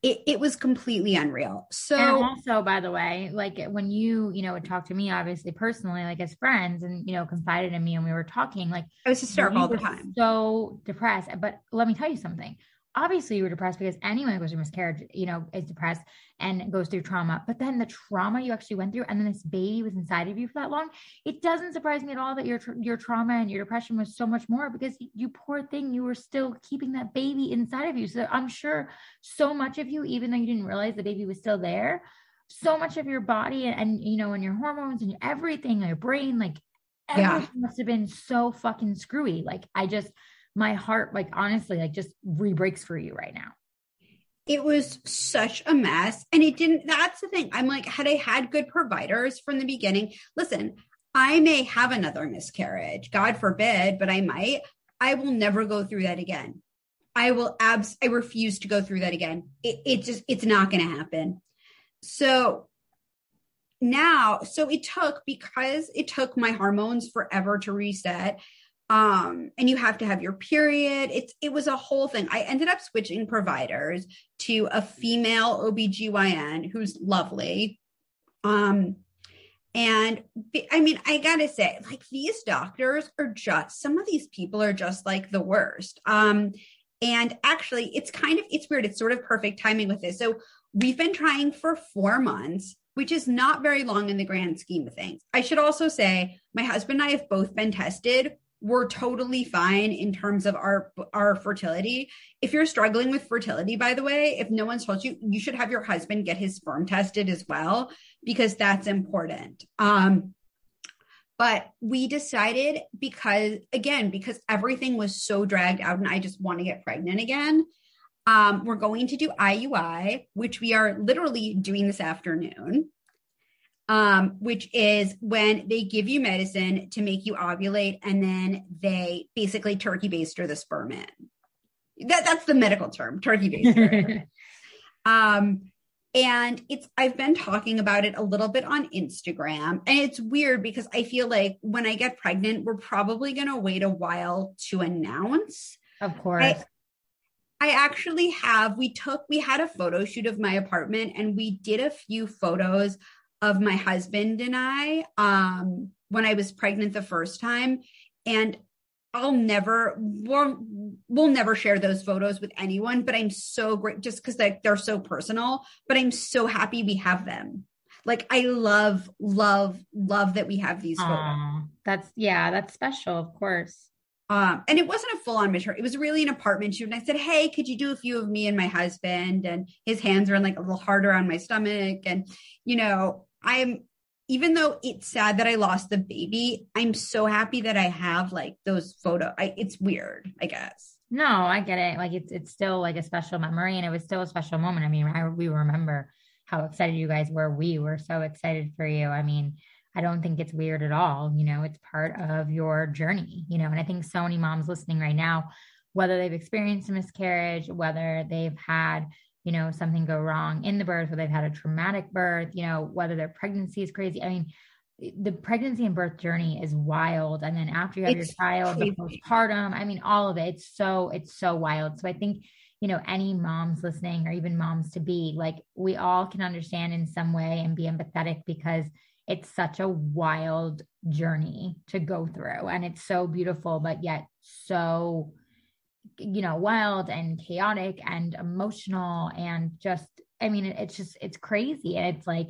it, it was completely unreal. So
and also, by the way, like when you, you know, would talk to me, obviously personally, like as friends and, you know, confided in me and we were talking, like
I was hysterical all the time.
So depressed. But let me tell you something. Obviously you were depressed because anyone who goes through miscarriage, you know, is depressed and goes through trauma. But then the trauma you actually went through, and then this baby was inside of you for that long. It doesn't surprise me at all that your your trauma and your depression was so much more because you poor thing, you were still keeping that baby inside of you. So I'm sure so much of you, even though you didn't realize the baby was still there, so much of your body and, and you know, and your hormones and everything, your brain, like everything yeah. must have been so fucking screwy. Like I just my heart, like honestly, like just re-breaks for you right now.
It was such a mess. And it didn't, that's the thing. I'm like, had I had good providers from the beginning, listen, I may have another miscarriage, God forbid, but I might. I will never go through that again. I will abs I refuse to go through that again. It, it just it's not going to happen. So now, so it took because it took my hormones forever to reset um and you have to have your period. It's it was a whole thing. I ended up switching providers to a female obgyn who's lovely. Um and i mean i gotta say like these doctors are just some of these people are just like the worst. Um and actually it's kind of it's weird. It's sort of perfect timing with this. So we've been trying for four months which is not very long in the grand scheme of things. I should also say my husband and i have both been tested we're totally fine in terms of our our fertility. If you're struggling with fertility, by the way, if no one's told you, you should have your husband get his sperm tested as well because that's important. Um, but we decided because again, because everything was so dragged out, and I just want to get pregnant again. Um, we're going to do IUI, which we are literally doing this afternoon um, which is when they give you medicine to make you ovulate and then they basically turkey baster the sperm in. That, that's the medical term, turkey baster. um, and it's I've been talking about it a little bit on Instagram and it's weird because I feel like when I get pregnant we're probably going to wait a while to announce.
Of course.
I, I actually have we took we had a photo shoot of my apartment and we did a few photos of my husband and I um, when I was pregnant the first time. And I'll never, we'll, we'll never share those photos with anyone, but I'm so great just because like they're so personal, but I'm so happy we have them. Like I love, love, love that we have these photos.
That's yeah, that's special, of course.
Um, and it wasn't a full on mature. It was really an apartment shoot. And I said, Hey, could you do a few of me and my husband? And his hands were like a little harder on my stomach. And, you know, I'm even though it's sad that I lost the baby, I'm so happy that I have like those photo. I, it's weird, I guess.
No, I get it. Like it's it's still like a special memory, and it was still a special moment. I mean, I, we remember how excited you guys were. We were so excited for you. I mean, I don't think it's weird at all. You know, it's part of your journey. You know, and I think so many moms listening right now, whether they've experienced a miscarriage, whether they've had you know, something go wrong in the birth, or they've had a traumatic birth, you know, whether their pregnancy is crazy. I mean, the pregnancy and birth journey is wild. And then after you have it's your child, crazy. the postpartum, I mean, all of it, it's so, it's so wild. So I think, you know, any moms listening or even moms to be, like, we all can understand in some way and be empathetic because it's such a wild journey to go through. And it's so beautiful, but yet so you know wild and chaotic and emotional and just i mean it's just it's crazy and it's like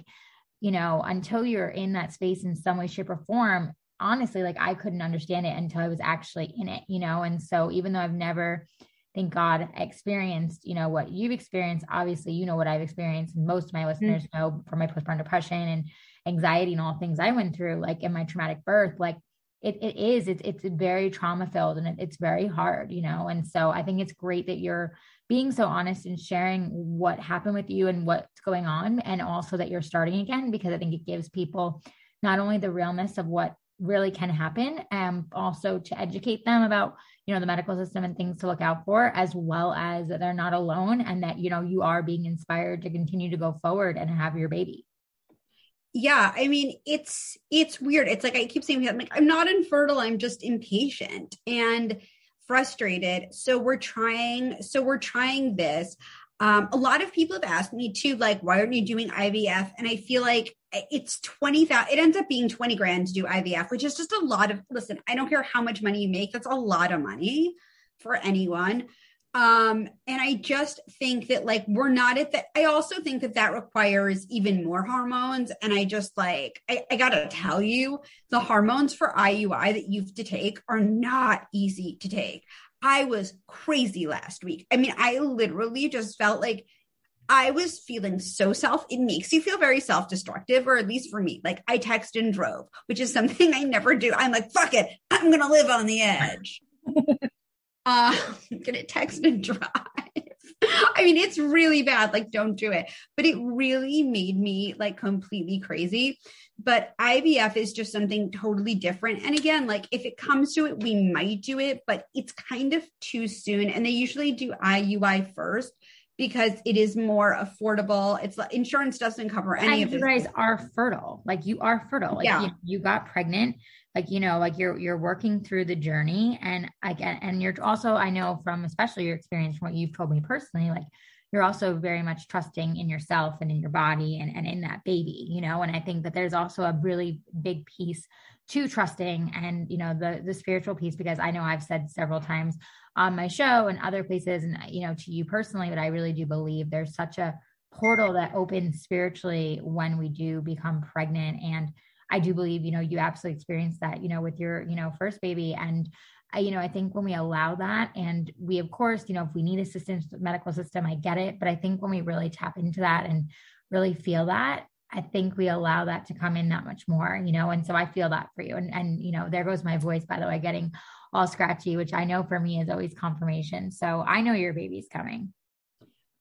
you know until you're in that space in some way shape or form honestly like i couldn't understand it until i was actually in it you know and so even though i've never thank god experienced you know what you've experienced obviously you know what i've experienced and most of my listeners mm-hmm. know from my postpartum depression and anxiety and all things i went through like in my traumatic birth like it, it is it's it's very trauma filled and it, it's very hard you know? And so i think it's great that you're being so honest and sharing what happened with you and what's going on and also that you're starting again because i think it gives people not only the realness of what really can happen and also to educate them about you know the medical system and things to look out for as well as that they're not alone and that you know you are being inspired to continue to go forward and have your baby
yeah i mean it's it's weird. It's like i keep saying i'm like i'm not infertile i'm just impatient and frustrated. So we're trying so we're trying this. Um, a lot of people have asked me too like why aren't you doing ivf and i feel like it's 20,000 it ends up being 20 grand to do ivf which is just a lot of listen i don't care how much money you make that's a lot of money for anyone Um, and I just think that like we're not at that. I also think that that requires even more hormones. And I just like, I, I gotta tell you, the hormones for IUI that you have to take are not easy to take. I was crazy last week. I mean, I literally just felt like I was feeling so self, it makes you feel very self destructive, or at least for me. Like I text and drove, which is something I never do. I'm like, fuck it, I'm to live on the edge. uh, I'm to text and drive. I mean, it's really bad. Like, don't do it. But it really made me like completely crazy. But IVF is just something totally different. And again, like if it comes to it, we might do it, but it's kind of too soon. And they usually do IUI first because it is more affordable. It's like insurance doesn't cover any
and
of
you guys are fertile. Like you are fertile. Like
Yeah.
you, you got pregnant. Like you know, like you're you're working through the journey, and I get and you're also I know from especially your experience from what you've told me personally, like you're also very much trusting in yourself and in your body and, and in that baby, you know. And I think that there's also a really big piece to trusting and you know the the spiritual piece because I know I've said several times on my show and other places and you know to you personally but i really do believe there's such a portal that opens spiritually when we do become pregnant and i do believe you know you absolutely experienced that you know with your you know first baby and I, you know, I think when we allow that, and we, of course, you know, if we need assistance with medical system, I get it. But I think when we really tap into that and really feel that, I think we allow that to come in that much more, you know. And so I feel that for you. And and you know, there goes my voice, by the way, getting all scratchy, which I know for me is always confirmation. So I know your baby's coming.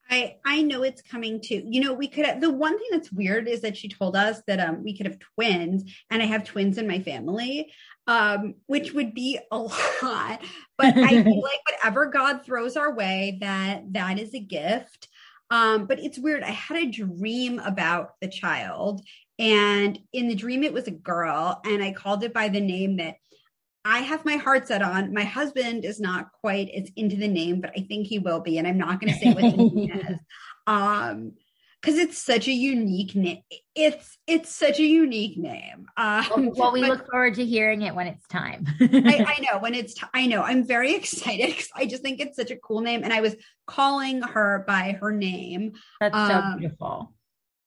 I I know it's coming too. You know, we could the one thing that's weird is that she told us that um we could have twins and I have twins in my family. Um which would be a lot. But I feel like whatever God throws our way that that is a gift. Um but it's weird. I had a dream about the child and in the dream it was a girl and I called it by the name that I have my heart set on. My husband is not quite as into the name, but I think he will be. And I'm not going to say what the name is. Um, because it's such a unique name. It's it's such a unique name. Um,
Well, we look forward to hearing it when it's time.
I, I know when it's. T- I know I'm very excited because I just think it's such a cool name, and I was calling her by her name,
That's so
um,
beautiful.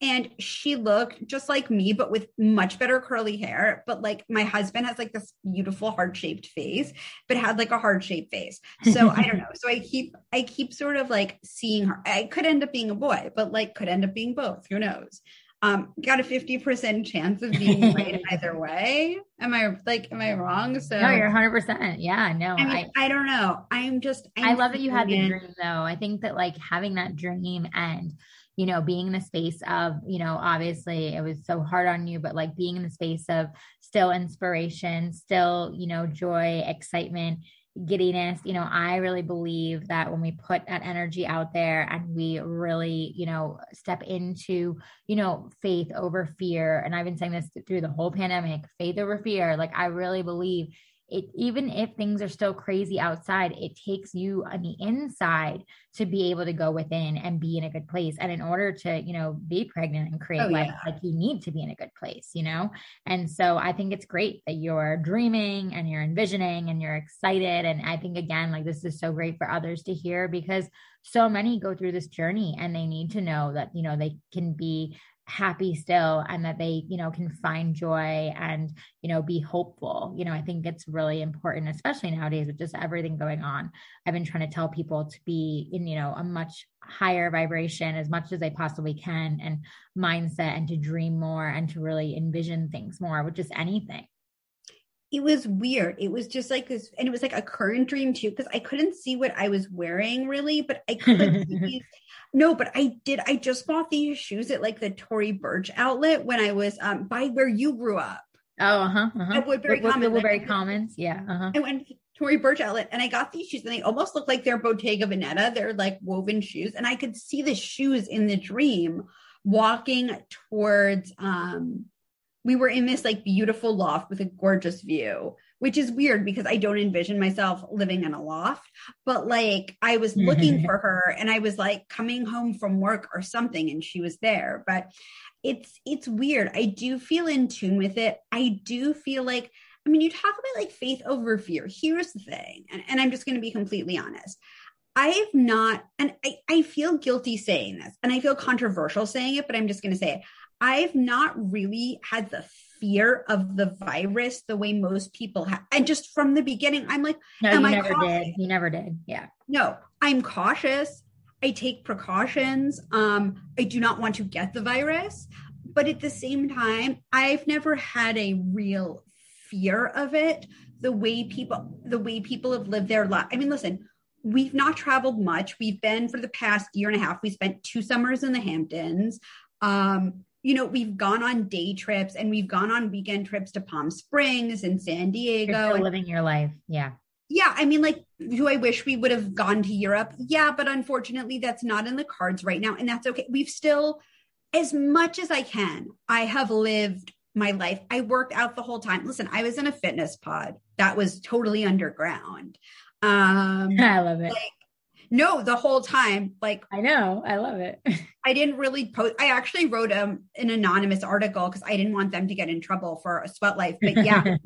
And she looked just like me but with much better curly hair. But like my husband has like this beautiful heart-shaped face but had like a heart-shaped face. So i don't know. So i keep i keep sort of like seeing her. I could end up being a boy but like could end up being both. Who knows? Um got a 50% chance of being right either way. Am i like am i wrong? So
No, you're 100%. Yeah, no,
i
I,
mean i, don't know. I'm just I'm
I love that you had the dream though. I think that like having that dream and you know being in the space of you know obviously it was so hard on you but like being in the space of still inspiration still you know joy excitement giddiness you know i really believe that when we put that energy out there and we really you know step into you know faith over fear and i've been saying this through the whole pandemic faith over fear like i really believe it even if things are still crazy outside it takes you on the inside to be able to go within and be in a good place. And in order to you know be pregnant and create
Oh,
life
yeah.
like you need to be in a good place you know? And so i think it's great that you're dreaming and you're envisioning and you're excited. And i think again like this is so great for others to hear because so many go through this journey and they need to know that you know they can be happy still and that they you know can find joy and you know be hopeful you know i think it's really important especially nowadays with just everything going on i've been trying to tell people to be in you know a much higher vibration as much as they possibly can and mindset and to dream more and to really envision things more with just anything
it was weird. It was just like this, and it was like a current dream too, because I couldn't see what I was wearing really, but I could see these. No, but I did. I just bought these shoes at like the Tory Burch outlet when I was um by where you grew up.
oh uh-huh, uh-huh.
At Woodbury
Wood- Wood-
Commons.
Woodbury Commons yeah uh-huh
I went to Tory Burch outlet and I got these shoes and they almost look like they're Bottega Veneta. They're like woven shoes. And I could see the shoes in the dream walking towards um we were in this like beautiful loft with a gorgeous view, which is weird because I don't envision myself living in a loft. But like I was looking mm-hmm. for her and I was like coming home from work or something and she was there. But it's it's weird. I do feel in tune with it. I do feel like I mean, you talk about like faith over fear. Here's the thing, and, and I'm just going to be completely honest. I've not, and I, I feel guilty saying this, and I feel controversial saying it, but I'm just going to say it. I've not really had the fear of the virus the way most people have. And just from the beginning, I'm like,
no, you I never cautious? did. You never did. Yeah.
No, I'm cautious. I take precautions. Um, I do not want to get the virus. But at the same time, I've never had a real fear of it the way people the way people have lived their life. I mean, listen, we've not traveled much. We've been for the past year and a half. We spent two summers in the Hamptons. Um, you know, we've gone on day trips and we've gone on weekend trips to Palm Springs and San Diego. And,
living your life. Yeah.
Yeah. I mean, like, do I wish we would have gone to Europe? Yeah, but unfortunately, that's not in the cards right now. And that's okay. We've still, as much as I can, I have lived my life. I worked out the whole time. Listen, I was in a fitness pod that was totally underground. Um,
I love it.
Like, no, the whole time. Like
I know, I love it.
I didn't really post. I actually wrote um, an anonymous article because I didn't want them to get in trouble for a sweat life. But yeah,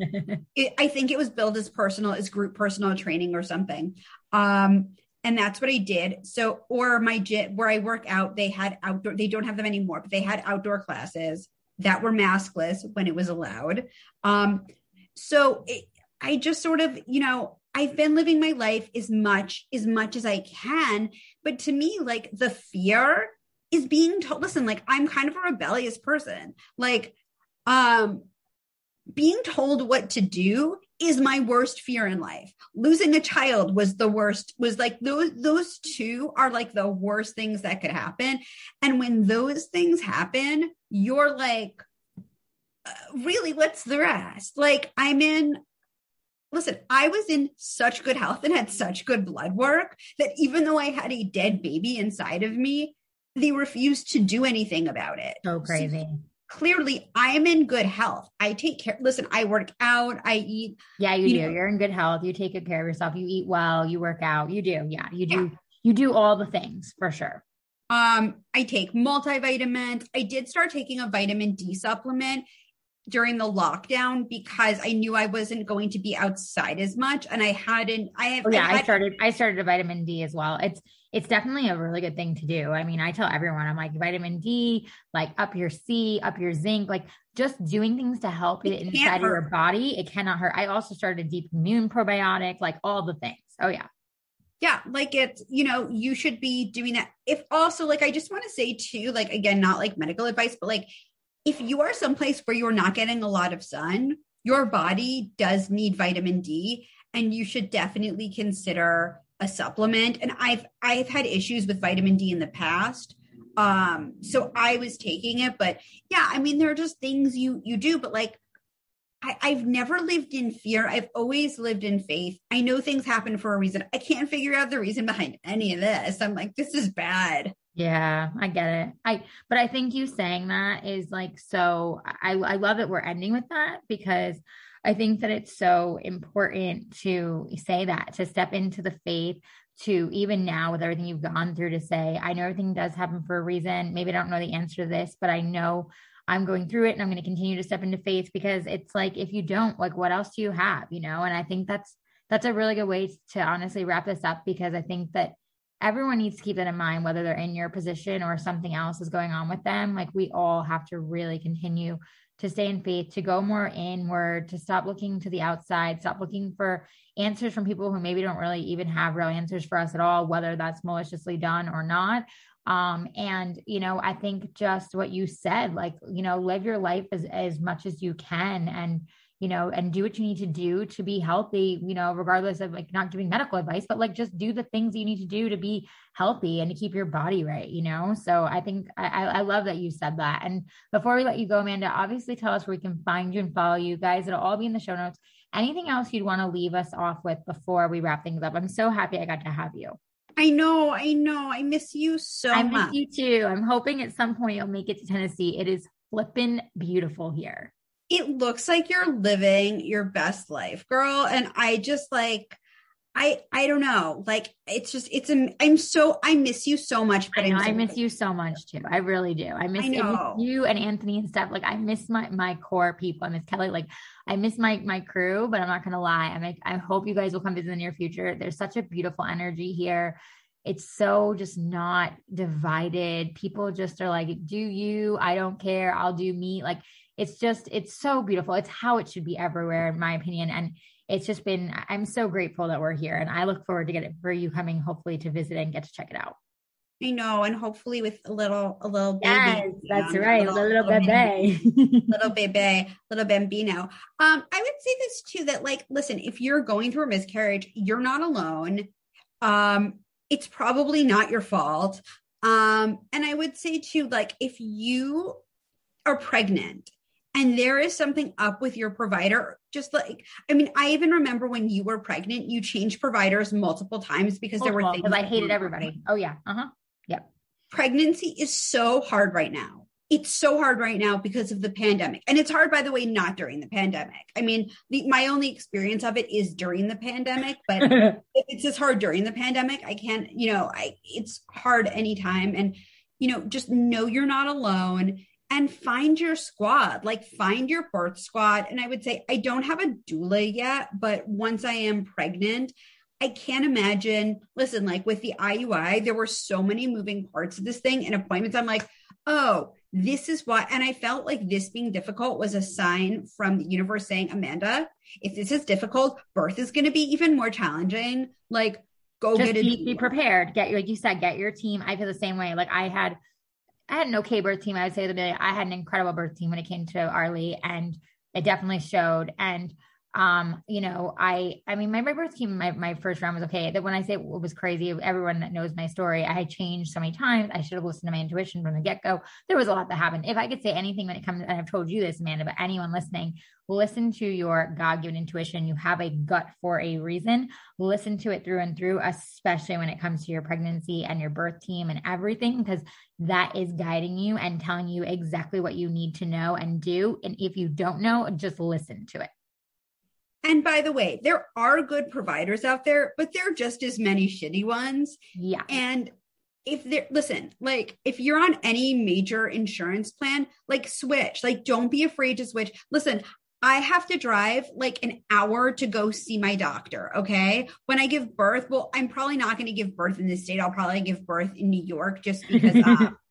it, I think it was billed as personal, as group personal training or something. Um, and that's what I did. So, or my gym where I work out, they had outdoor. They don't have them anymore, but they had outdoor classes that were maskless when it was allowed. Um, so it, I just sort of, you know, I've been living my life as much as much as I can, but to me, like the fear is being told. Listen, like I'm kind of a rebellious person. Like, um, being told what to do is my worst fear in life. Losing a child was the worst, was like those, those two are like the worst things that could happen. And when those things happen, you're like, uh, really, what's the rest? Like, I'm in listen, I was in such good health and had such good blood work that even though I had a dead baby inside of me, they refused to do anything about it.
So crazy. So
clearly, I'm in good health. I take care. Listen, I work out. I eat.
Yeah, you, you do. Know, You're in good health. You take good care of yourself. You eat well. You work out. You do. Yeah, you do. Yeah. You do all the things for sure.
Um, I take multivitamins. I did start taking a vitamin D supplement during the lockdown because I knew I wasn't going to be outside as much and I hadn't I have
oh, yeah,
I, had,
I started I started a vitamin D as well. It's it's definitely a really good thing to do. I mean, I tell everyone I'm like vitamin D, like up your C, up your zinc, like just doing things to help it, it inside your body. It cannot hurt. I also started a deep immune probiotic, like all the things. Oh yeah.
Yeah, like it's, you know, you should be doing that. If also, like, I just want to say too, like, again, not like medical advice, but like, if you are someplace where you're not getting a lot of sun, your body does need vitamin D and you should definitely consider a supplement. And I've I've had issues with vitamin D in the past. Um so I was taking it but yeah, I mean there are just things you you do but like I, I've never lived in fear. I've always lived in faith. I know things happen for a reason. I can't figure out the reason behind any of this. I'm like, this is bad.
Yeah, I get it. I but I think you saying that is like so I I love that we're ending with that because I think that it's so important to say that to step into the faith to even now with everything you've gone through to say I know everything does happen for a reason. Maybe I don't know the answer to this, but I know I'm going through it and I'm going to continue to step into faith because it's like if you don't like what else do you have, you know? And I think that's that's a really good way to honestly wrap this up because I think that everyone needs to keep that in mind, whether they're in your position or something else is going on with them. Like we all have to really continue to stay in faith, to go more inward, to stop looking to the outside, stop looking for answers from people who maybe don't really even have real answers for us at all, whether that's maliciously done or not. Um, and you know, I think just what you said, like, you know, live your life as as much as you can and you know, and do what you need to do to be healthy, you know, regardless of like not giving medical advice, but like just do the things you need to do to be healthy and to keep your body right, you know? So I think I, I love that you said that. And before we let you go, Amanda, obviously tell us where we can find you and follow you guys. It'll all be in the show notes. Anything else you'd want to leave us off with before we wrap things up? I'm so happy I got to have you.
I know, I know. I miss you so I
much. miss you too. I'm hoping at some point you'll make it to Tennessee. It is flipping beautiful here
it looks like you're living your best life, girl. And I just like, I I don't know. Like it's just it's a I'm so I miss you so much.
But I, know,
so
I miss you so much too. I really do. I miss, I miss, you and Anthony and stuff. Like I miss my my core people. I miss Kelly. Like I miss my my crew. But I'm not gonna lie. I like I hope you guys will come visit in the near future. There's such a beautiful energy here. It's so just not divided. People just are like, do you? I don't care. I'll do me. Like it's just it's so beautiful. It's how it should be everywhere, in my opinion. And it's just been i'm so grateful that we're here and i look forward to get it for you coming hopefully to visit and get to check it out
I know, and hopefully with a little, a little baby.
Yes, that's right, a little, little, little bebe,
little baby, little bambino. Um, I would say this too that, like, listen, if you're going through a miscarriage, you're not alone. Um, it's probably not your fault. Um, and I would say too, like, if you are pregnant and there is something up with your provider. Just like i mean i even remember when you were pregnant you changed providers multiple times because multiple, there were things
because i hated everybody. Oh yeah. Uh-huh. Yep.
Pregnancy is so hard right now. It's so hard right now because of the pandemic. And it's hard by the way not during the pandemic. I mean the, my only experience of it is during the pandemic but it's just hard during the pandemic i can't you know i it's hard anytime. And you know just know you're not alone and find your squad, like find your birth squad. And I would say, I don't have a doula yet, but once I am pregnant, I can't imagine. Listen, like with the IUI, there were so many moving parts of this thing and appointments. I'm like, oh, this is why. And I felt like this being difficult was a sign from the universe saying, Amanda, if this is difficult, birth is going to be even more challenging. Like, go
Just
get
it. Be, be prepared. Get, like you said, get your team. I feel the same way. Like, I had I had an okay birth team. I would say the day I had an incredible birth team when it came to Arlie, and it definitely showed. And um, you know, I I mean, my, birth team, my, my first round was okay. That when I say it was crazy, everyone that knows my story, I had changed so many times. I should have listened to my intuition from the get go. There was a lot that happened. If I could say anything when it comes, and I've told you this, Amanda, but anyone listening, listen to your God given intuition. You have a gut for a reason. Listen to it through and through, especially when it comes to your pregnancy and your birth team and everything, because that is guiding you and telling you exactly what you need to know and do. And if you don't know, just listen to it.
And by the way, there are good providers out there, but there are just as many shitty ones.
Yeah.
And if there listen, like if you're on any major insurance plan, like switch. Like don't be afraid to switch. Listen, I have to drive like an hour to go see my doctor. Okay. When I give birth, well, I'm probably not going to give birth in this state. I'll probably give birth in New York just because uh,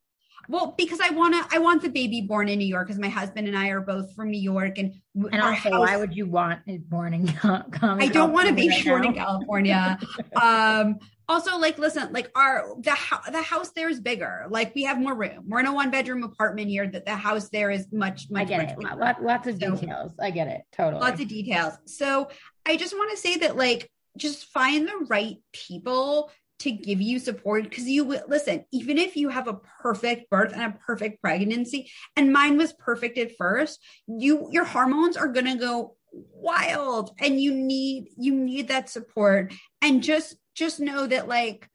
Well, because I want to, I want the baby born in New York because my husband and I are both from New York, and
and also, house, why would you want it born in?
I don't want to be right born now. in California. um, also, like, listen, like our the the house there is bigger. Like we have more room. We're in a one bedroom apartment here. That the house there is much, much. I
get it. Lots of so, details. I get it. Totally.
Lots of details. So I just want to say that, like, just find the right people to give you support because you will listen, even if you have a perfect birth and a perfect pregnancy, and mine was perfect at first, you your hormones are gonna go wild and you need you need that support. And just just know that like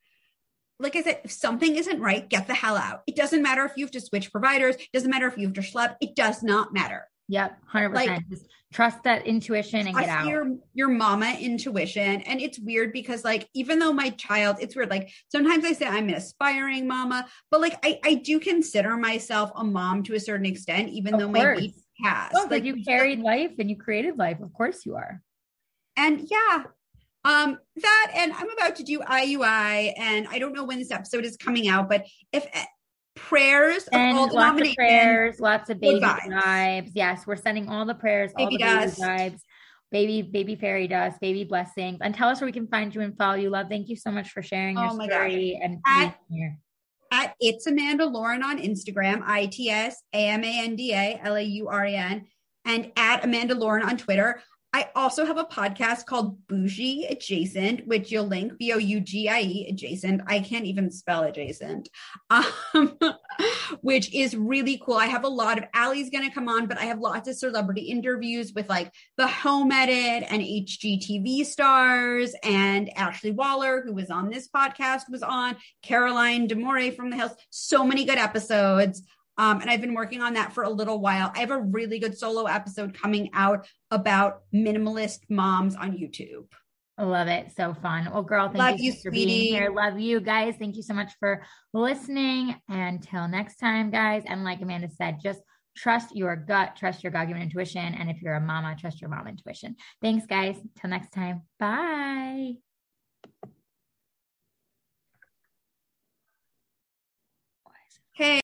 like I said, if something isn't right, get the hell out. It doesn't matter if you have to switch providers. It doesn't matter if you have to schlep. It does not matter.
Yep, hundred like, percent. Just trust that intuition and get out.
Your your mama intuition, and it's weird because like even though my child, it's weird. Like sometimes I say I'm an aspiring mama, but like I I do consider myself a mom to a certain extent, even of though course. my baby has.
Oh, like you carried life and you created life. Of course you are.
And yeah, um that and i'm about to do iui and i don't know when this episode is coming out but if prayers
and lots of prayers, lots of baby vibes. vibes. Yes, we're sending all the prayers, baby all the dust. baby vibes, baby, baby fairy dust, baby blessings, and tell us where we can find you and follow you. Love, thank you so much for sharing your oh story God. and
at, here. At it's Amanda Lauren on Instagram, I T S A M A N D A L A U R E N, and at Amanda Lauren on Twitter. I also have a podcast called Bougie Adjacent, which you'll link B O U G I E adjacent. I can't even spell adjacent, um, which is really cool. I have a lot of Ali's going to come on, but I have lots of celebrity interviews with like the Home Edit and HGTV stars and Ashley Waller, who was on this podcast, was on Caroline D'Amore from the Hills. So many good episodes. Um, and I've been working on that for a little while. I have a really good solo episode coming out about minimalist moms on YouTube.
I love it. So fun. Well, girl, thank
Love
you,
you,
for being here. Love you guys. Thank you so much for listening. Until next time, guys. And like Amanda said, just trust your gut, trust your God given intuition. And if you're a mama, trust your mom intuition. Thanks, guys. Till next time. Bye.
Okay.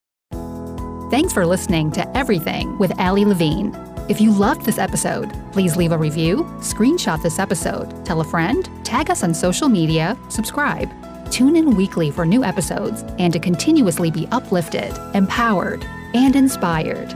Thanks for listening to Everything with Ali Levine. If you loved this episode, please leave a review, screenshot this episode, tell a friend, tag us on social media, subscribe. Tune in weekly for new episodes and to continuously be uplifted, empowered, and inspired.